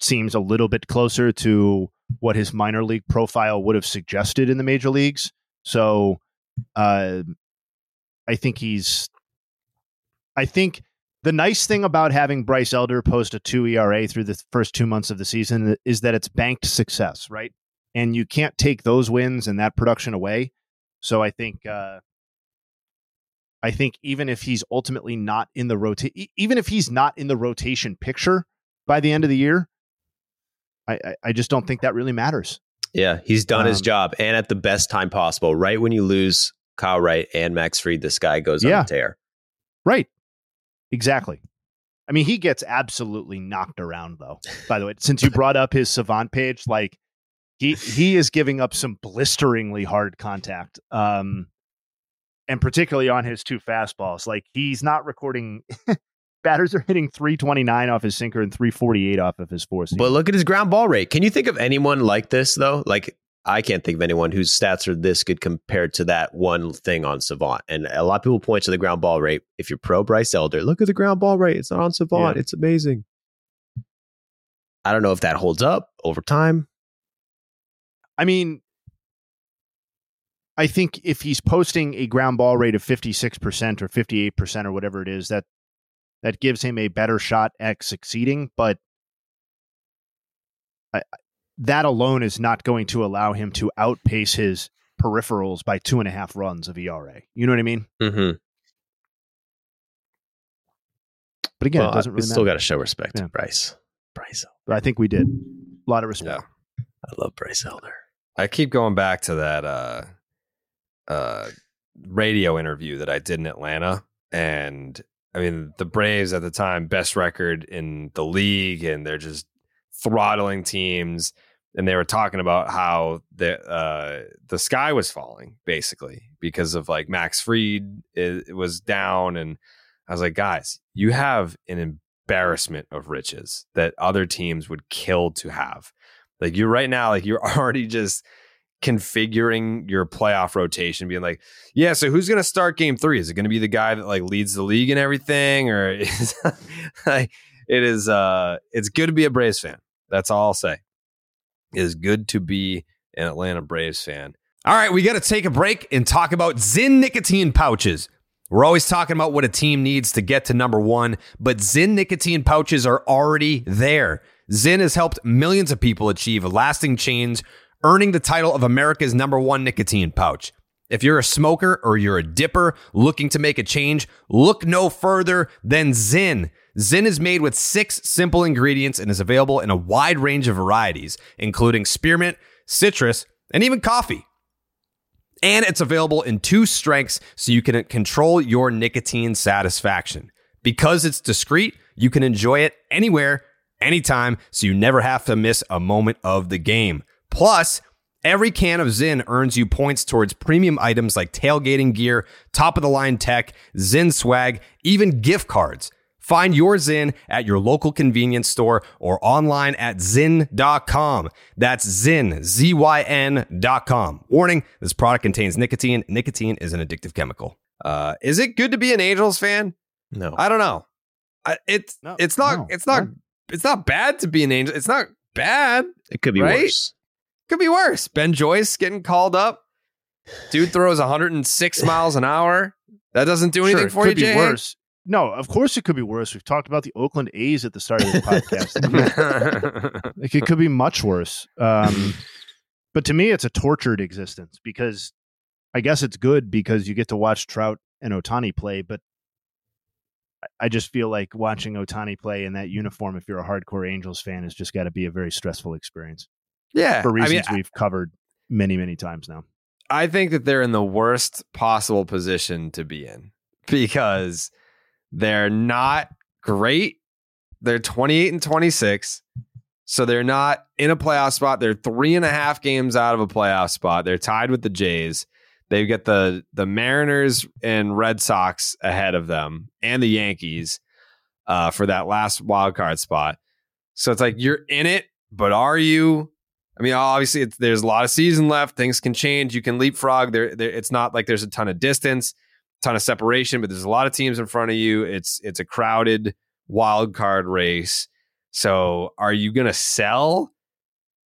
seems a little bit closer to what his minor league profile would have suggested in the major leagues. So uh, I think he's. I think the nice thing about having Bryce Elder post a 2 ERA through the first two months of the season is that it's banked success, right? And you can't take those wins and that production away. So I think, uh, I think even if he's ultimately not in the rotation, even if he's not in the rotation picture by the end of the year, I, I, I just don't think that really matters. yeah, he's done his Um, job and at the best time possible. Right when you lose Kyle Wright and Max Fried, this guy goes Yeah. on a tear. Right. Exactly. I mean, he gets absolutely knocked around though. By the way, since you brought up his savant page, like he he is giving up some blisteringly hard contact. Um and particularly on his two fastballs. Like he's not recording batters are hitting 329 off his sinker and 348 off of his four seam. But look at his ground ball rate. Can you think of anyone like this though? Like I can't think of anyone whose stats are this good compared to that one thing on Savant. And a lot of people point to the ground ball rate. If you're pro Bryce Elder, look at the ground ball rate. It's not on Savant. Yeah. It's amazing. I don't know if that holds up over time. I mean, I think if he's posting a ground ball rate of 56% or 58% or whatever it is, that that gives him a better shot at succeeding. But I, that alone is not going to allow him to outpace his peripherals by two and a half runs of ERA. You know what I mean? Mm-hmm. But again, well, it doesn't really still got to show respect Yeah. to Bryce. Bryce. But I think we did. A lot of respect. I love Bryce Elder. I keep going back to that uh, uh, radio interview that I did in Atlanta, and I mean, the Braves at the time, best record in the league, and they're just throttling teams. And they were talking about how the uh, the sky was falling, basically, because of like Max Fried it, it was down, and I was like, guys, you have an embarrassment of riches that other teams would kill to have. Like you're right now, like you're already just configuring your playoff rotation, being like, yeah, so who's going to start game three? Is it going to be the guy that like leads the league and everything? Or is like, it is, uh, it's good to be a Braves fan. That's all I'll say. It is good to be an Atlanta Braves fan. All right, we got to take a break and talk about Zyn nicotine pouches. We're always talking about what a team needs to get to number one, but Zyn nicotine pouches are already there. Zyn has helped millions of people achieve lasting change earning the title of America's number one nicotine pouch. If you're a smoker or you're a dipper looking to make a change, look no further than Zyn. Zyn is made with six simple ingredients and is available in a wide range of varieties, including spearmint, citrus, and even coffee. And it's available in two strengths so you can control your nicotine satisfaction. Because it's discreet, you can enjoy it anywhere, anytime, so you never have to miss a moment of the game. Plus, every can of Zyn earns you points towards premium items like tailgating gear, top of the line tech, Zyn swag, even gift cards. Find your Zyn at your local convenience store or online at Zyn.com. That's Zyn, Z Y N.com. Warning this product contains nicotine. Nicotine is an addictive chemical. Uh, is it good to be an Angels fan? No. I don't know. I, it's No, it's not no, it's not no. It's not bad to be an Angel. It's not bad. It could be Right? worse. Could be worse. Ben Joyce getting called up. Dude throws 106 miles an hour. That doesn't do anything Sure, it for could you, be Jay. worse. No, of course it could be worse. We've talked about the Oakland A's at the start of the podcast. like it could be much worse. Um, but to me, it's a tortured existence because I guess it's good because you get to watch Trout and Ohtani play, but I- just feel like watching Ohtani play in that uniform, if you're a hardcore Angels fan, has just got to be a very stressful experience yeah. for I mean, reasons we've covered many, many times now. I think that they're in the worst possible position to be in because they're not great. They're 28 and 26. So they're not in a playoff spot. They're three and a half games out of a playoff spot. They're tied with the Jays. They've got the the Mariners and Red Sox ahead of them and the Yankees uh, for that last wild card spot. So it's like you're in it, but are you? I mean, obviously, there's a lot of season left. Things can change. You can leapfrog. There, there, it's not like there's a ton of distance, a ton of separation, but there's a lot of teams in front of you. It's it's a crowded wild card race. So, are you going to sell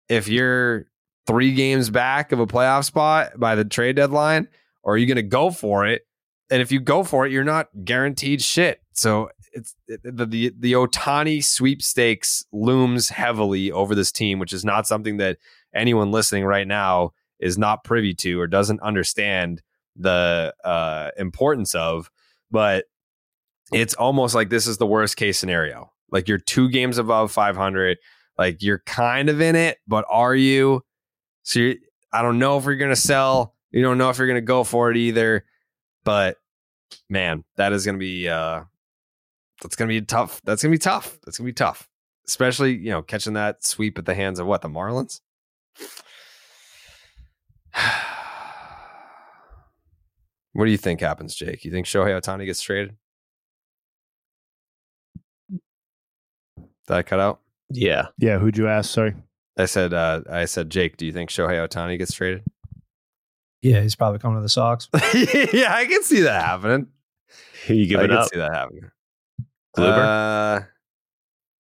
if you're three games back of a playoff spot by the trade deadline, or are you going to go for it? And if you go for it, you're not guaranteed shit. So it's the the the Ohtani sweepstakes looms heavily over this team, which is not something that anyone listening right now is not privy to or doesn't understand the uh, importance of. But it's almost like this is the worst case scenario. Like you're two games above 500. Like you're kind of in it, but are you? So you I don't know if you're going to sell. You don't know if you're going to go for it either. But man, that is going to be uh that's going to be tough. That's going to be tough. That's going to be tough. Especially, you know, catching that sweep at the hands of what, the Marlins? what do you think happens, Jake? You think Shohei Ohtani gets traded? Did I cut out? Yeah. Yeah, who'd you ask? Sorry. I said uh I said Jake, do you think Shohei Ohtani gets traded? Yeah, he's probably coming to the Sox. yeah, I can see that happening. Who you I giving can up? see that happening. Kluber? Uh,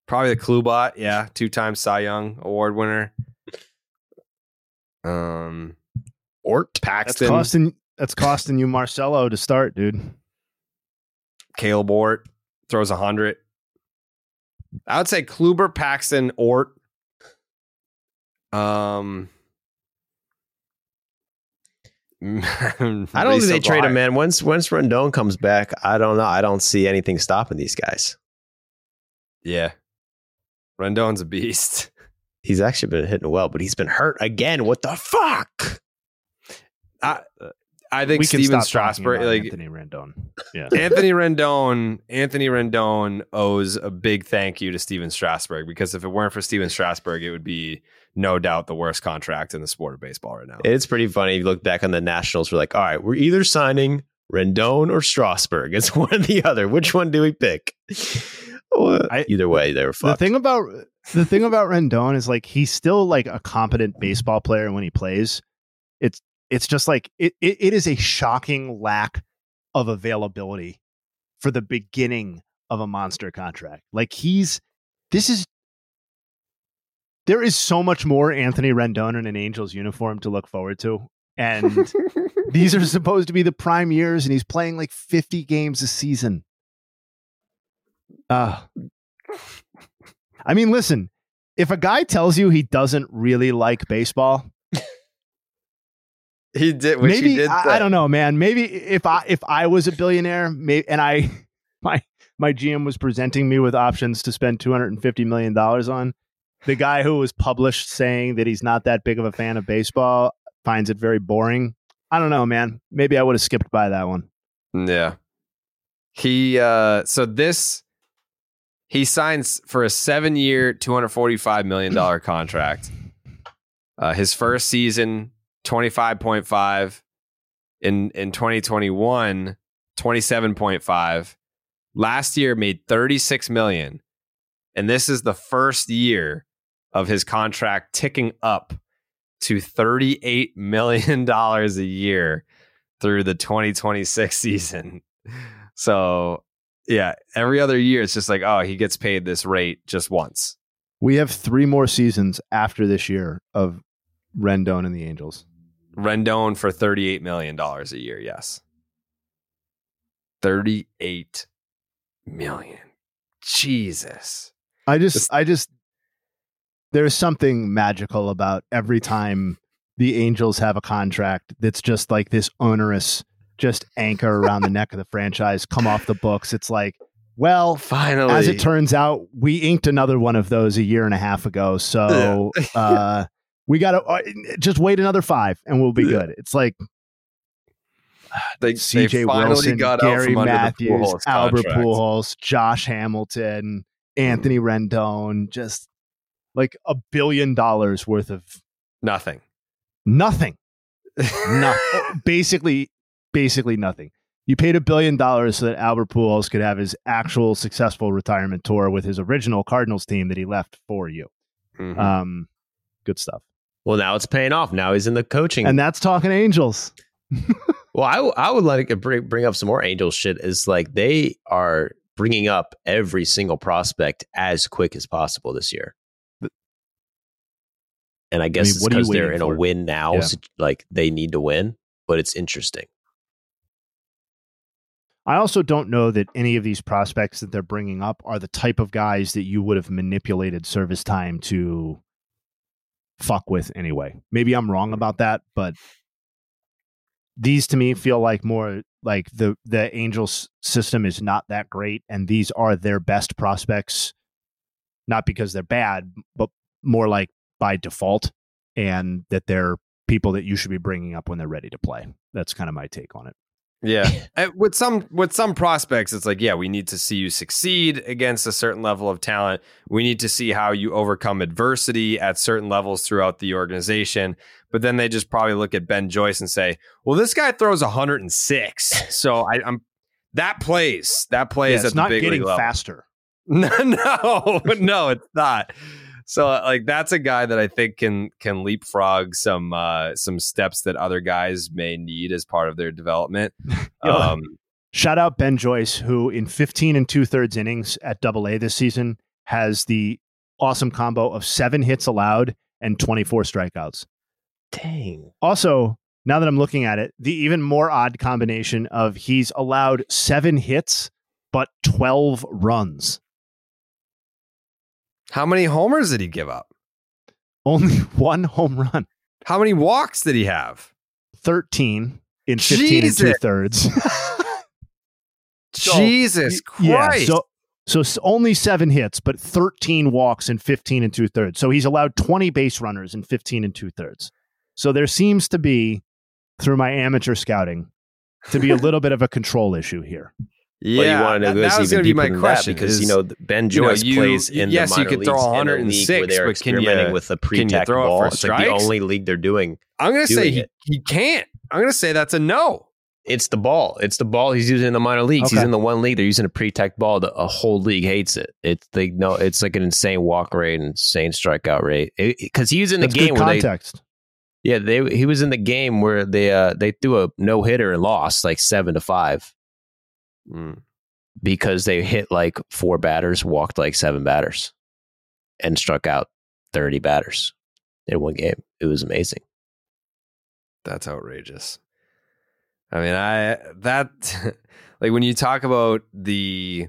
probably the Klubot, yeah, two-time Cy Young Award winner. Um, Ort? That's Paxton, costing that's costing you Marcelo to start, dude. Kaleb Ort throws a hundred. I would say Kluber, Paxton, Ort. Um, I don't think they trade him, man. Once once Rendon comes back, I don't know. I don't see anything stopping these guys. Yeah, Rendon's a beast. He's actually been hitting well, but he's been hurt again. What the fuck? I I think we can Stephen stop Strasburg, like Anthony Rendon. Yeah. Anthony Rendon, Anthony Rendon owes a big thank you to Stephen Strasburg because if it weren't for Stephen Strasburg, it would be no doubt the worst contract in the sport of baseball right now. It's pretty funny. If you look back on the Nationals, we're like, all right, we're either signing Rendon or Strasburg. It's one or the other. Which one do we pick? Well, I- either way, they were The thing about the thing about Rendon is like he's still like a competent baseball player when he plays. It's it's just like it, it, it is a shocking lack of availability for the beginning of a monster contract. Like he's this is there is so much more Anthony Rendon in an Angels uniform to look forward to. And these are supposed to be the prime years, and he's playing like 50 games a season. Uh I mean, listen, if a guy tells you he doesn't really like baseball, He did, which maybe he did. I. I don't know, man. Maybe if I if I was a billionaire, maybe and I my my GM was presenting me with options to spend two hundred and fifty million dollars on, the guy who was published saying that he's not that big of a fan of baseball finds it very boring. I don't know, man. Maybe I would have skipped by that one. Yeah. He uh so this he signs for a 7-year, 245 million dollar contract. Uh his first season 25.5 in in 2021 27.5. Last year made 36 million. And this is the first year of his contract ticking up to 38 million dollars a year through the 2026 season. So, yeah, every other year it's just like, oh, he gets paid this rate just once. We have three more seasons after this year of Rendon and the Angels. Rendon for 38 million dollars a year, yes. 38 million. Jesus. I just, I just, there's something magical about every time the Angels have a contract that's just like this onerous, just anchor around the neck of the franchise, come off the books. It's like, well, Finally. as it turns out, we inked another one of those a year and a half ago. So uh, we got to uh, just wait another five and we'll be good. It's like they, CJ they finally Wilson, Gary from under the Matthews, Pujols Albert. Pujols, Josh Hamilton, Anthony Rendon, just like a billion dollars worth of Nothing. nothing. no, basically, basically nothing. You paid a billion dollars so that Albert Pujols could have his actual successful retirement tour with his original Cardinals team that he left for you. Mhm. Um, good stuff. well, now it's paying off. Now he's in the coaching. And that's talking Angels. well, I, w- I would like to bring, bring up some more Angels shit. Is like they are bringing up every single prospect as quick as possible this year. And I guess mean, it's what are you because they're in for? a win now, Yeah. so, like they need to win. But it's interesting. I also don't know that any of these prospects that they're bringing up are the type of guys that you would have manipulated service time to fuck with anyway. Maybe I'm wrong about that, but these to me feel like more like the the Angels system is not that great and these are their best prospects not because they're bad, but more like by default and that they're people that you should be bringing up when they're ready to play. That's kind of my take on it. Yeah. Uh, with some with some prospects, it's like, yeah, we need to see you succeed against a certain level of talent. We need to see how you overcome adversity at certain levels throughout the organization. But then they just probably look at Ben Joyce and say, "Well, this guy throws 106, so I, I'm that plays that plays Yeah, at it's the not big getting league level. faster. No, no, no, it's not. So like that's a guy that I think can can leapfrog some uh some steps that other guys may need as part of their development. Yo, Um Shout out Ben Joyce, who in 15 and two thirds innings at Double A this season has the awesome combo of seven hits allowed and 24 strikeouts. Dang. Also, now that I'm looking at it, the even more odd combination of he's allowed seven hits but 12 runs. How many homers did he give up? Only one home run. How many walks did he have? 13 in 15 and two thirds. So, Jesus Yeah, Christ. so so only seven hits, but 13 walks in 15 and two thirds. So he's allowed 20 base runners in 15 and two thirds. So there seems to be through my amateur scouting to be a little bit of a control issue here. Yeah, well, you want to go that, that was going to be my question because is, you know Ben Joyce you know, you, plays in yes, the minor you could throw leagues 106, where they're but can experimenting you with a can you pre-tack throw it ball? for It's like the only league they're doing. I'm going to say he, he can't. I'm going to say that's a no. It's the ball. It's the ball he's using in the minor leagues. He's in the one league. They're using a pre-tack ball. The a whole league hates it. It's they know it's like an insane walk rate insane strikeout rate. Because he was in the That's game good where they yeah they he was in the game where they uh they threw a no hitter and lost like seven to five Mm. because they hit like four batters, walked like seven batters, and struck out thirty batters in one game. It was amazing. That's outrageous. I mean, I that like when you talk about the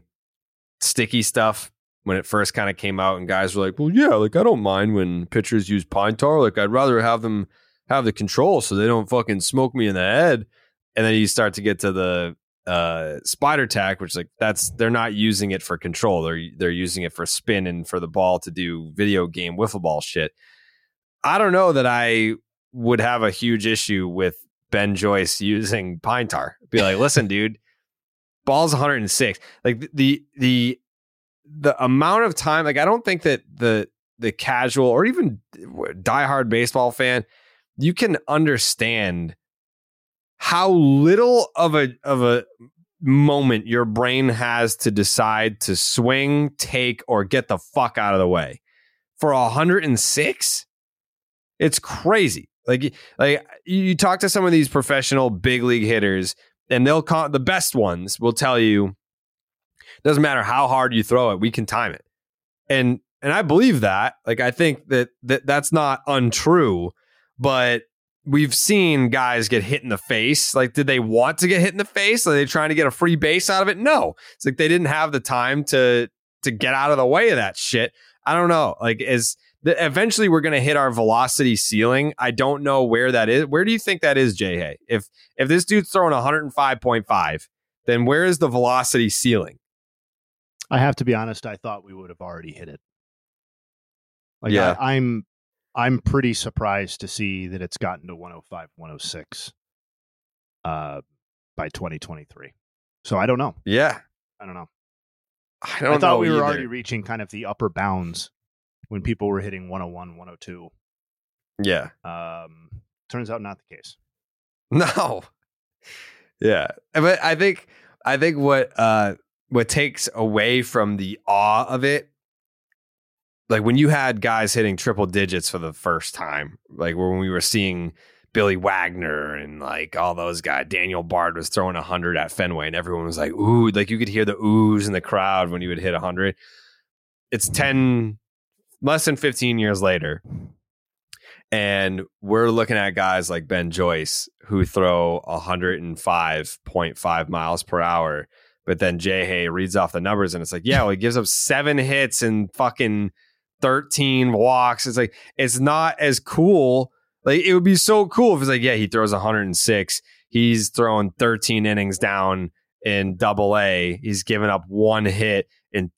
sticky stuff when it first kind of came out, and guys were like, "Well, yeah, like I don't mind when pitchers use pine tar. Like I'd rather have them have the control so they don't fucking smoke me in the head." And then you start to get to the uh spider tack which like that's they're not using it for control. They're they're using it for spin and for the ball to do video game wiffle ball shit. I don't know that i would have a huge issue with ben joyce using pine tar. Be like listen dude ball's 106 like the the the amount of time like i don't think that the the casual or even diehard baseball fan you can understand how little of a of a moment your brain has to decide to swing, take, or get the fuck out of the way. For 106, it's crazy. Like like you talk to some of these professional big league hitters, and they'll call the best ones will tell you doesn't matter how hard you throw it, we can time it. And and I believe that. Like I think that that that's not untrue, but we've seen guys get hit in the face. Like, did they want to get hit in the face? Are they trying to get a free base out of it? No. It's like they didn't have the time to to get out of the way of that shit. I don't know. Like, is the, eventually we're going to hit our velocity ceiling? I don't know where that is. Where do you think that is, Jay Hay? If if this dude's throwing 105.5, then where is the velocity ceiling? I have to be honest. I thought we would have already hit it. Like Yeah. I, I'm, I'm pretty surprised to see that it's gotten to 105, 106 uh, by 2023. So I don't know. Yeah, I don't know. I don't know. I thought we were either. already reaching kind of the upper bounds when people were hitting 101, 102. Yeah. Um, turns out not the case. No. Yeah. But I think I think what uh what takes away from the awe of it like when you had guys hitting triple digits for the first time, like when we were seeing Billy Wagner and like all those guys, Daniel Bard was throwing 100 at Fenway and everyone was like, ooh, like you could hear the oohs in the crowd when you would hit 100. It's 10, less than 15 years later. And we're looking at guys like Ben Joyce who throw 105.5 miles per hour. But then Jay Hay reads off the numbers and it's like, yeah, well, he gives up seven hits and fucking 13 walks. It's like, it's not as cool. Like, it would be so cool if it's like, yeah, he throws 106. He's throwing 13 innings down in double A. He's given up one hit in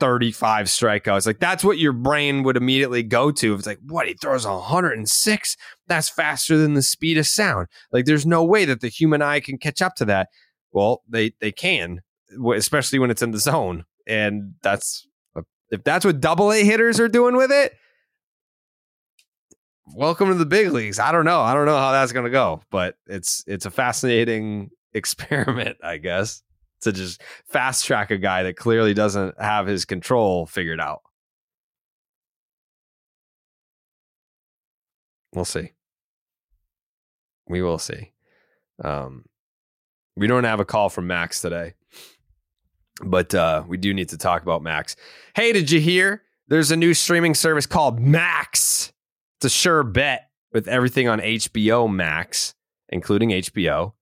35 strikeouts. Like that's what your brain would immediately go to. It's like, what? He throws 106. That's faster than the speed of sound. Like there's no way that the human eye can catch up to that. Well, they they can, especially when it's in the zone. And that's if that's what double A hitters are doing with it. Welcome to the big leagues. I don't know. I don't know how that's going to go, but it's it's a fascinating experiment, I guess to just fast track a guy that clearly doesn't have his control figured out. We'll see. We will see. Um, we don't have a call from Max today, but uh, we do need to talk about Max. Hey, did you hear? There's a new streaming service called Max. It's a sure bet with everything on HBO Max, including HBO,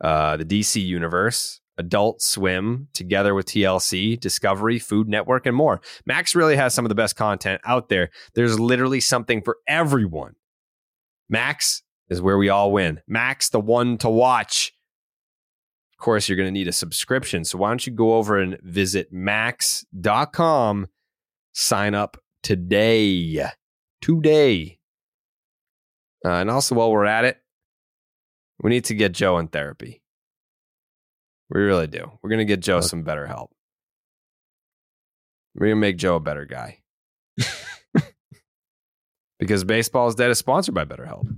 uh, the DC Universe, Adult Swim, together with TLC, Discovery, Food Network, and more. Max really has some of the best content out there. There's literally something for everyone. Max is where we all win. Max, the one to watch. Of course, you're going to need a subscription. So why don't you go over and visit max.com, sign up today. Today. Uh, and also, while we're at it, We need to get Joe in therapy. We really do. We're gonna get Joe some better help. We're gonna make Joe a better guy. because baseball is dead is sponsored by BetterHelp.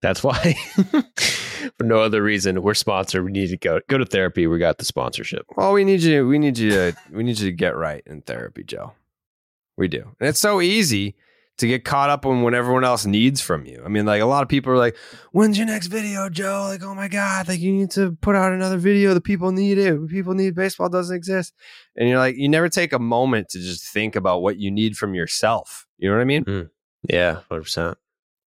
That's why, for no other reason, we're sponsored. We need to go go to therapy. We got the sponsorship. Well, we need you. We need you. To, we need you to get right in therapy, Joe. We do, and it's so easy to get caught up on what everyone else needs from you. I mean, like a lot of people are like, "When's your next video, Joe?" Like, "Oh my god, like you need to put out another video. The people need it. People need baseball doesn't exist." And you're like, you never take a moment to just think about what you need from yourself. You know what I mean? Mm. Yeah, hundred percent.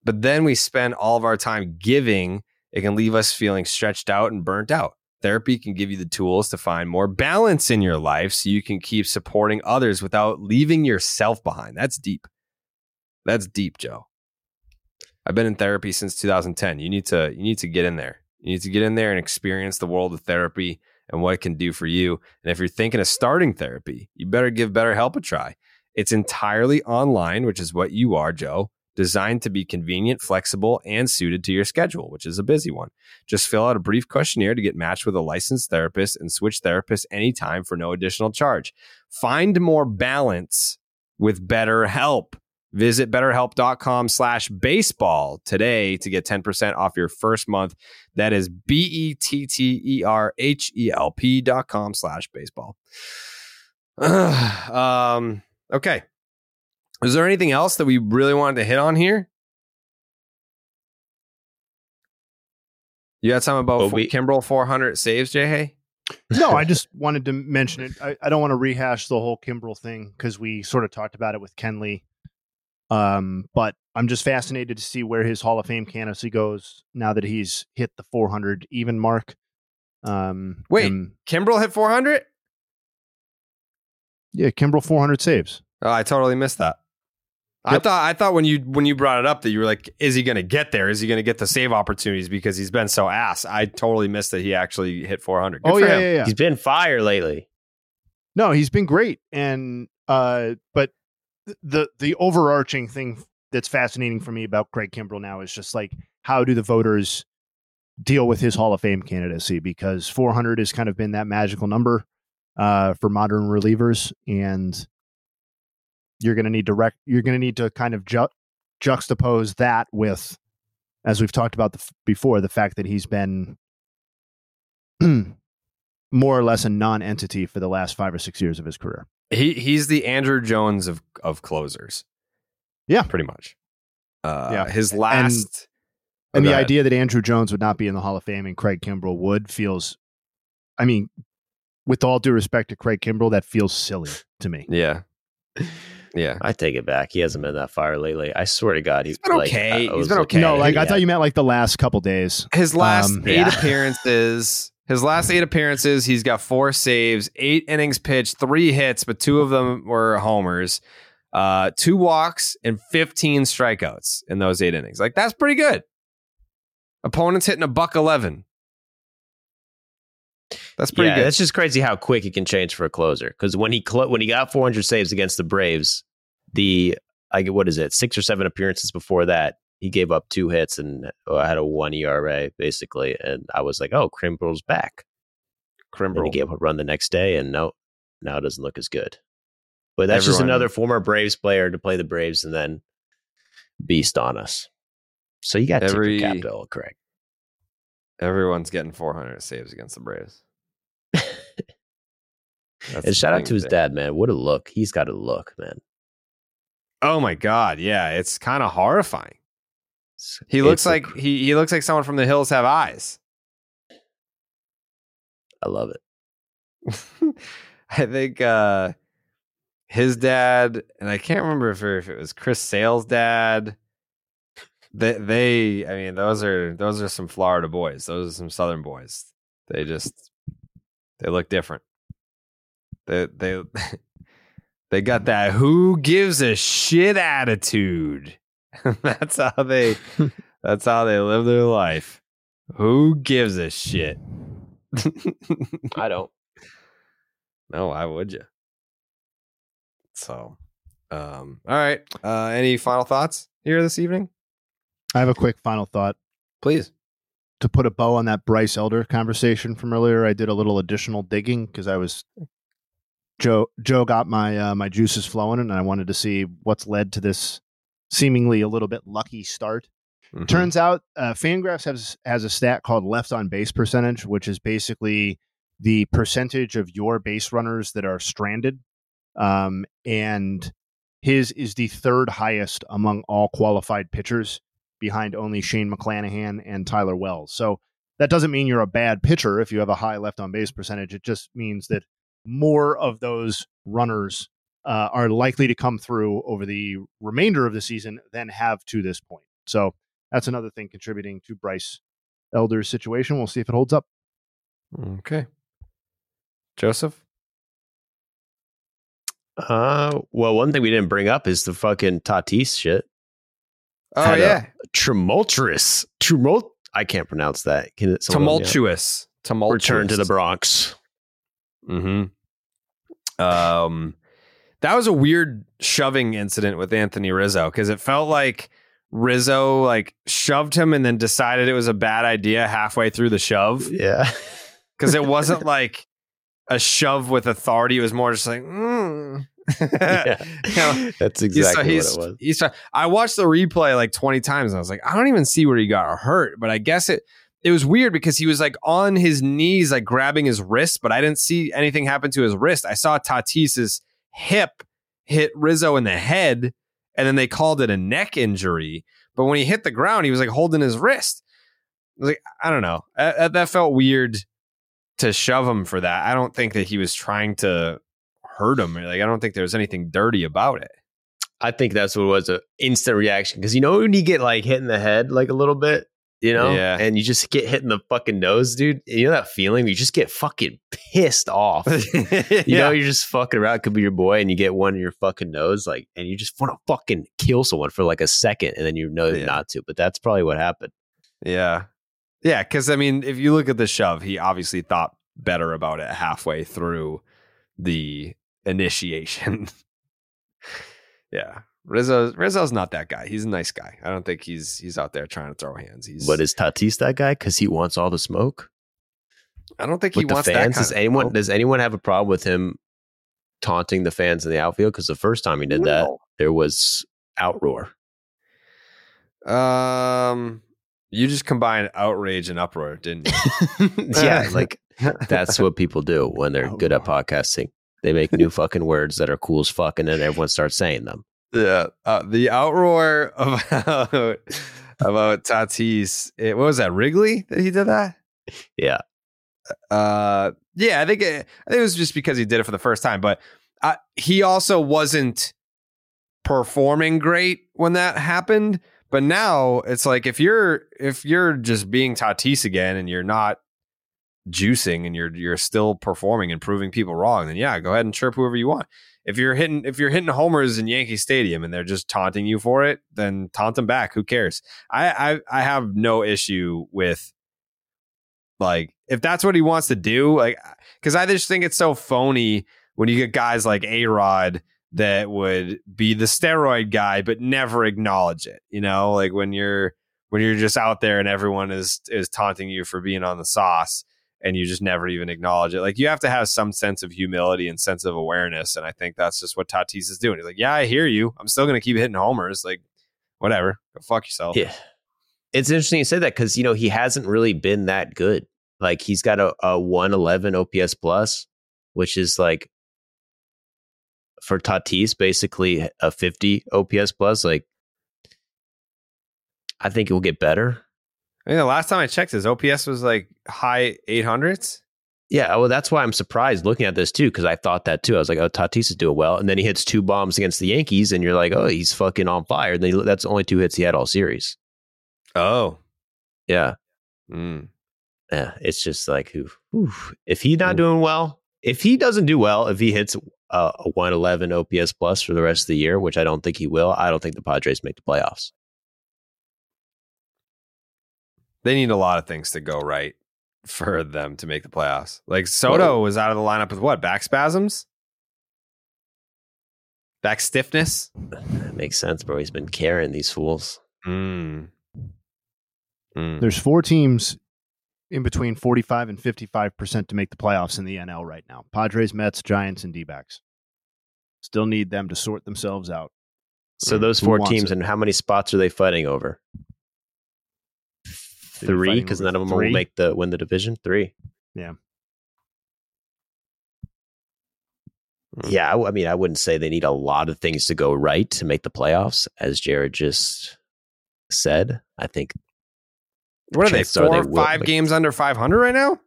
But then we spend all of our time giving. It can leave us feeling stretched out and burnt out. Therapy can give you the tools to find more balance in your life so you can keep supporting others without leaving yourself behind. That's deep. That's deep, Joe. I've been in therapy since 2010. You need to you need to get in there. You need to get in there and experience the world of therapy and what it can do for you. And if you're thinking of starting therapy, you better give BetterHelp a try. It's entirely online, which is what you are, Joe designed to be convenient, flexible, and suited to your schedule, which is a busy one. Just fill out a brief questionnaire to get matched with a licensed therapist and switch therapists anytime for no additional charge. Find more balance with BetterHelp. Visit betterhelp.com slash baseball today to get 10% off your first month. That is B-E-T-T-E-R-H-E-L-P dot com slash baseball. um, okay. Is there anything else that we really wanted to hit on here? You got something about we- Kimbrel 400 saves, Jay Hay? no, I just wanted to mention it. I, I don't want to rehash the whole Kimbrel thing because we sort of talked about it with Kenley. Um, but I'm just fascinated to see where his Hall of Fame candidacy goes now that he's hit the 400 even mark. Um, Wait, and- Kimbrel hit 400? yeah, Kimbrel 400 saves. Oh, I totally missed that. I thought I thought when you when you brought it up that you were like, is he going to get there? Is he going to get the save opportunities because he's been so ass? I totally missed that he actually hit 400. Good oh for yeah, him. yeah, yeah. He's been fire lately. No, he's been great, and uh, but the the overarching thing that's fascinating for me about Craig Kimbrel now is just like how do the voters deal with his Hall of Fame candidacy because 400 has kind of been that magical number uh, for modern relievers, and you're going to need to rec- you're going to need to kind of ju- juxtapose that with, as we've talked about the f- before, the fact that he's been more or less a non-entity for the last five or six years of his career. He he's the Andruw Jones of of closers. Yeah. pretty much. Uh, Yeah. his last And Oh, the idea that Andruw Jones would not be in the Hall of Fame and Craig Kimbrel would feels, I mean, with all due respect to Craig Kimbrel, that feels silly to me. Yeah. Yeah. I take it back. He hasn't been that fire lately. I swear to God, he's been like, okay. I- I He's been okay. No, it. like I thought you meant like the last couple days. His last Um, eight yeah. appearances, his last eight appearances, he's got four saves, eight innings pitched, three hits, but two of them were homers, uh, two walks, and 15 strikeouts in those eight innings. Like that's pretty good. Opponents hitting a buck 11. That's pretty yeah, good. that's just crazy how quick it can change for a closer. Because when he when he got 400 saves against the Braves, the I get what is it six or seven appearances before that, he gave up two hits and uh, had a one ERA basically. And I was like, oh, Kimbrel's back. And he gave up a run the next day, and no, now it doesn't look as good. But that's just another former Braves player to play the Braves and then beast on us. So you got to Every- tip your cap to Earl Craig. Everyone's getting 400 saves against the Braves. And shout out to his dad, man. What a look. He's got a look, man. Oh my god, yeah, it's kind of horrifying. He looks it's like cr- he he looks like someone from the hills have eyes. I love it. I think uh his dad and I can't remember if, if it was Chris Sale's dad. They they I mean those are those are some Florida boys. Those are some southern boys. They just they look different. They they they got that who gives a shit attitude. that's how they that's how they live their life. Who gives a shit? I don't. No, why would you? So, um, all right. Uh, any final thoughts here this evening? I have a quick final thought. Please. To put a bow on that Bryce Elder conversation from earlier, I did a little additional digging because I was Joe. Joe got my uh, my juices flowing, and I wanted to see what's led to this seemingly a little bit lucky start. Mm-hmm. Turns out, uh, Fangraphs has has a stat called left on base percentage, which is basically the percentage of your base runners that are stranded. Um, and his is the third highest among all qualified pitchers, behind only Shane McClanahan and Tyler Wells. So that doesn't mean you're a bad pitcher if you have a high left on base percentage. It just means that more of those runners uh, are likely to come through over the remainder of the season than have to this point. So that's another thing contributing to Bryce Elder's situation. We'll see if it holds up. Okay. Joseph? Uh, well, one thing we didn't bring up is the fucking Tatis shit. Oh yeah, tumultuous, tumult. I can't pronounce that. Can it tumultuous, tumultuous. return to the Bronx? Hmm. Um, that was a weird shoving incident with Anthony Rizzo because it felt like Rizzo like shoved him and then decided it was a bad idea halfway through the shove Yeah, because it wasn't like a shove with authority. It was more just like. Mm. yeah. You know, that's exactly what it was. I watched the replay like 20 times and I was like, I don't even see where he got hurt, but I guess it it was weird because he was like on his knees, like grabbing his wrist, but I didn't see anything happen to his wrist. I saw Tatis's hip hit Rizzo in the head, and then they called it a neck injury. But when he hit the ground, he was like holding his wrist. I was like, I don't know. That, that felt weird to shove him for that. I don't think that he was trying to hurt him. Like, I don't think there was anything dirty about it. I think that's what it was. A instant reaction because you know when you get like hit in the head like a little bit, you know, Yeah. and you just get hit in the fucking nose, dude. You know that feeling? You just get fucking pissed off. You know, you're just fucking around. It could be your boy, and you get one in your fucking nose, like, and you just want to fucking kill someone for like a second, and then you know Yeah. not to. But that's probably what happened. Yeah. Yeah. Cause I mean, if you look at the shove, he obviously thought better about it halfway through the initiation. yeah. Rizzo Rizzo's not that guy. He's a nice guy. I don't think he's he's out there trying to throw hands. He's But is Tatis that guy? Because he wants all the smoke I don't think he with the wants fans. Does anyone smoke. does anyone have a problem with him taunting the fans in the outfield? Because the first time he did that, there was outroar. Um you just combined outrage and uproar, didn't you? yeah, like that's what people do when they're good at podcasting. They make new fucking words that are cool as fuck, and then everyone starts saying them. Yeah, uh, the outroar about about Tatis. It, what was that? Wrigley that he did that. Yeah, Uh, yeah, I think it, I think it was just because he did it for the first time, but uh, he also wasn't performing great when that happened. But now it's like if you're if you're just being Tatis again and you're not juicing and you're you're still performing and proving people wrong, then yeah, go ahead and chirp whoever you want. If you're hitting if you're hitting homers in Yankee Stadium and they're just taunting you for it, then taunt them back. Who cares? I I, I have no issue with like if that's what he wants to do. Like because I just think it's so phony when you get guys like A Rod that would be the steroid guy but never acknowledge it. You know, like when you're when you're just out there and everyone is is taunting you for being on the sauce and you just never even acknowledge it. Like you have to have some sense of humility and sense of awareness. And I think that's just what Tatis is doing. He's like, Yeah, I hear you. I'm still gonna keep hitting homers. Like, whatever. Go fuck yourself. yeah. It's interesting you say that because you know he hasn't really been that good. Like he's got a, a one eleven OPS plus, which is like for Tatis basically a fifty OPS plus. Like I think it will get better. I mean, the last time I checked, his OPS was like high 800s. Yeah, well, that's why I'm surprised looking at this too, because I thought that too. I was like, oh, Tatis is doing well, and then he hits two bombs against the Yankees, and you're like, oh, he's fucking on fire. And then that's the only two hits he had all series. Oh. Yeah, Mm. yeah. It's just like, who? If he's not doing well, if he doesn't do well, if he hits uh, a 111 OPS plus for the rest of the year, which I don't think he will, I don't think the Padres make the playoffs. They need a lot of things to go right for them to make the playoffs. Like Soto was out of the lineup with what? Back spasms? Back stiffness? That makes sense, bro. He's been carrying these fools. Mm. Mm. There's four teams in between 45 and 55% to make the playoffs in the NL right now Padres, Mets, Giants, and D backs. Still need them to sort themselves out. So those four teams, it? and how many spots are they fighting over? They're Three, because none of them three? will make the win the division. Three. Yeah. Hmm. Yeah, I, I mean, I wouldn't say they need a lot of things to go right to make the playoffs, as Jared just said. I think. What are they? chances are Four or will, five but- games under 500 right now?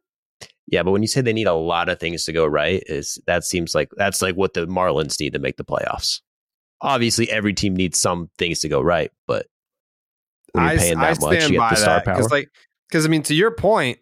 Yeah, but when you say they need a lot of things to go right, is that seems like that's like what the Marlins need to make the playoffs. Obviously, every team needs some things to go right, but when you're I, paying I that much, stand you get by the star that power. because, like, because I mean, to your point,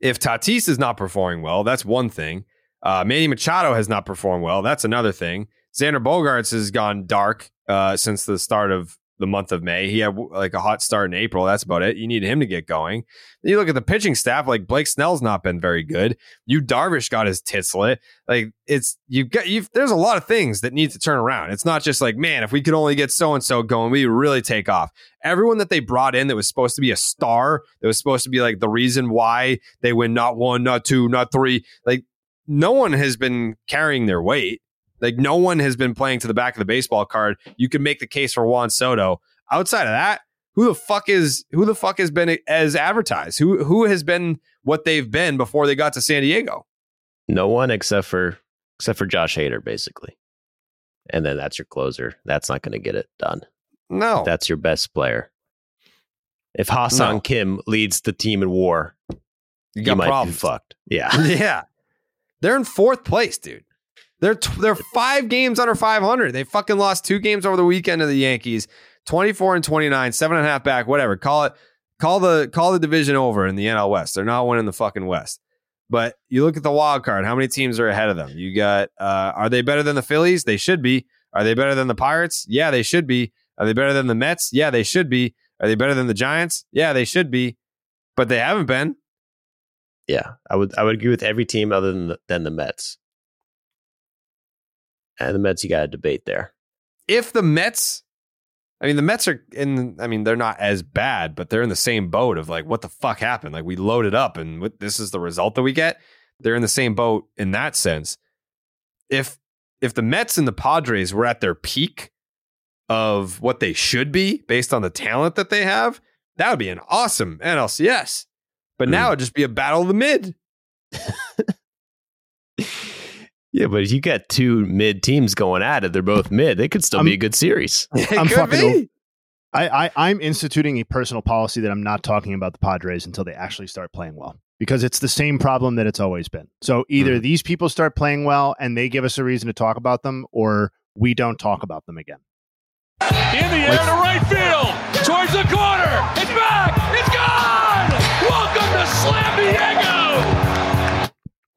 if Tatis is not performing well, that's one thing. Uh, Manny Machado has not performed well. That's another thing. Xander Bogaerts has gone dark uh, since the start of the month of May. He had like a hot start in April. That's about it. You need him to get going. Then you look at the pitching staff. Like Blake Snell's not been very good. You Darvish got his tits lit. Like it's you've got you've. There's a lot of things that need to turn around. It's not just like man, if we could only get so and so going, we really take off. Everyone that they brought in that was supposed to be a star, that was supposed to be like the reason why they win not one, not two, not three. Like no one has been carrying their weight. Like no one has been playing to the back of the baseball card. You can make the case for Juan Soto. Outside of that, who the fuck is who the fuck has been as advertised? Who who has been what they've been before they got to San Diego? no one except for except for Josh Hader, basically. And then that's your closer. That's not going to get it done. No. That's your best player. If Ha-Seong No. Kim leads the team in war, you you, got might problems. be fucked. Yeah. yeah. They're in fourth place, dude. They're t- they're five games under 500. They fucking lost two games over the weekend to the Yankees, 24 and 29, seven and a half back, whatever. Call it call the call the division over in the NL West. They're not winning the fucking West. But you look at the wild card, how many teams are ahead of them? You got uh are they better than the Phillies? They should be. Are they better than the Pirates? Yeah, they should be. Are they better than the Mets? Yeah, they should be. Are they better than the Giants? Yeah, they should be. But they haven't been. Yeah, I would I would agree with every team other than the, than the Mets. And the Mets, you got to debate there. if the Mets, I mean, the Mets are in, I mean, they're not as bad, but they're in the same boat of like, what the fuck happened? Like, we loaded up and what, this is the result that we get. They're in the same boat in that sense. If, if the Mets and the Padres were at their peak of what they should be based on the talent that they have, that would be an awesome NLCS. But hmm. now it'd just be a battle of the mid. Yeah, but if you got two mid teams going at it, they're both mid. They could still I'm- be a good series. It I'm could fucking be. I, I, I'm instituting a personal policy that I'm not talking about the Padres until they actually start playing well because it's the same problem that it's always been. So either mm-hmm. these people start playing well and they give us a reason to talk about them, or we don't talk about them again. In the air to right field, towards the corner. It's back. It's gone. Welcome to Slam Diego.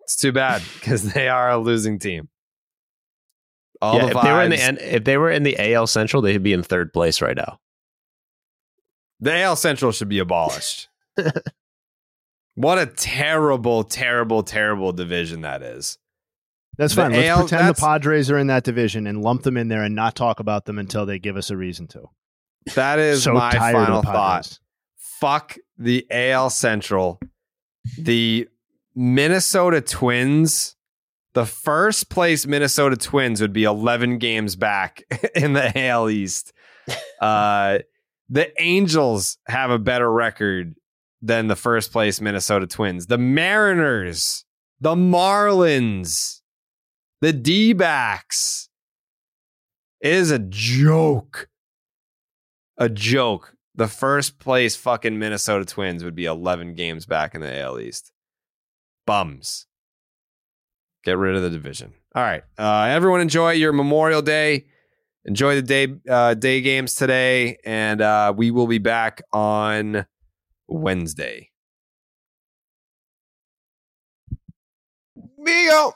It's too bad because they are a losing team. All yeah, the if they were in the if they were in the AL Central, they'd be in third place right now. The AL Central should be abolished. what a terrible, terrible, terrible division that is. That's The fine. Let's AL pretend the Padres are in that division and lump them in there and not talk about them until they give us a reason to. That is So my final thought. Fuck the AL Central. The Minnesota Twins, the first place Minnesota Twins would be 11 games back in the AL East. Uh, the Angels have a better record than the first place Minnesota Twins. The Mariners, the Marlins, the D backs. It is a joke. A joke. The first place fucking Minnesota Twins would be 11 games back in the AL East. Bums. Get rid of the division. All right. Uh, everyone enjoy your Memorial Day. Enjoy the day uh, day games today, and uh, we will be back on Wednesday. Migo.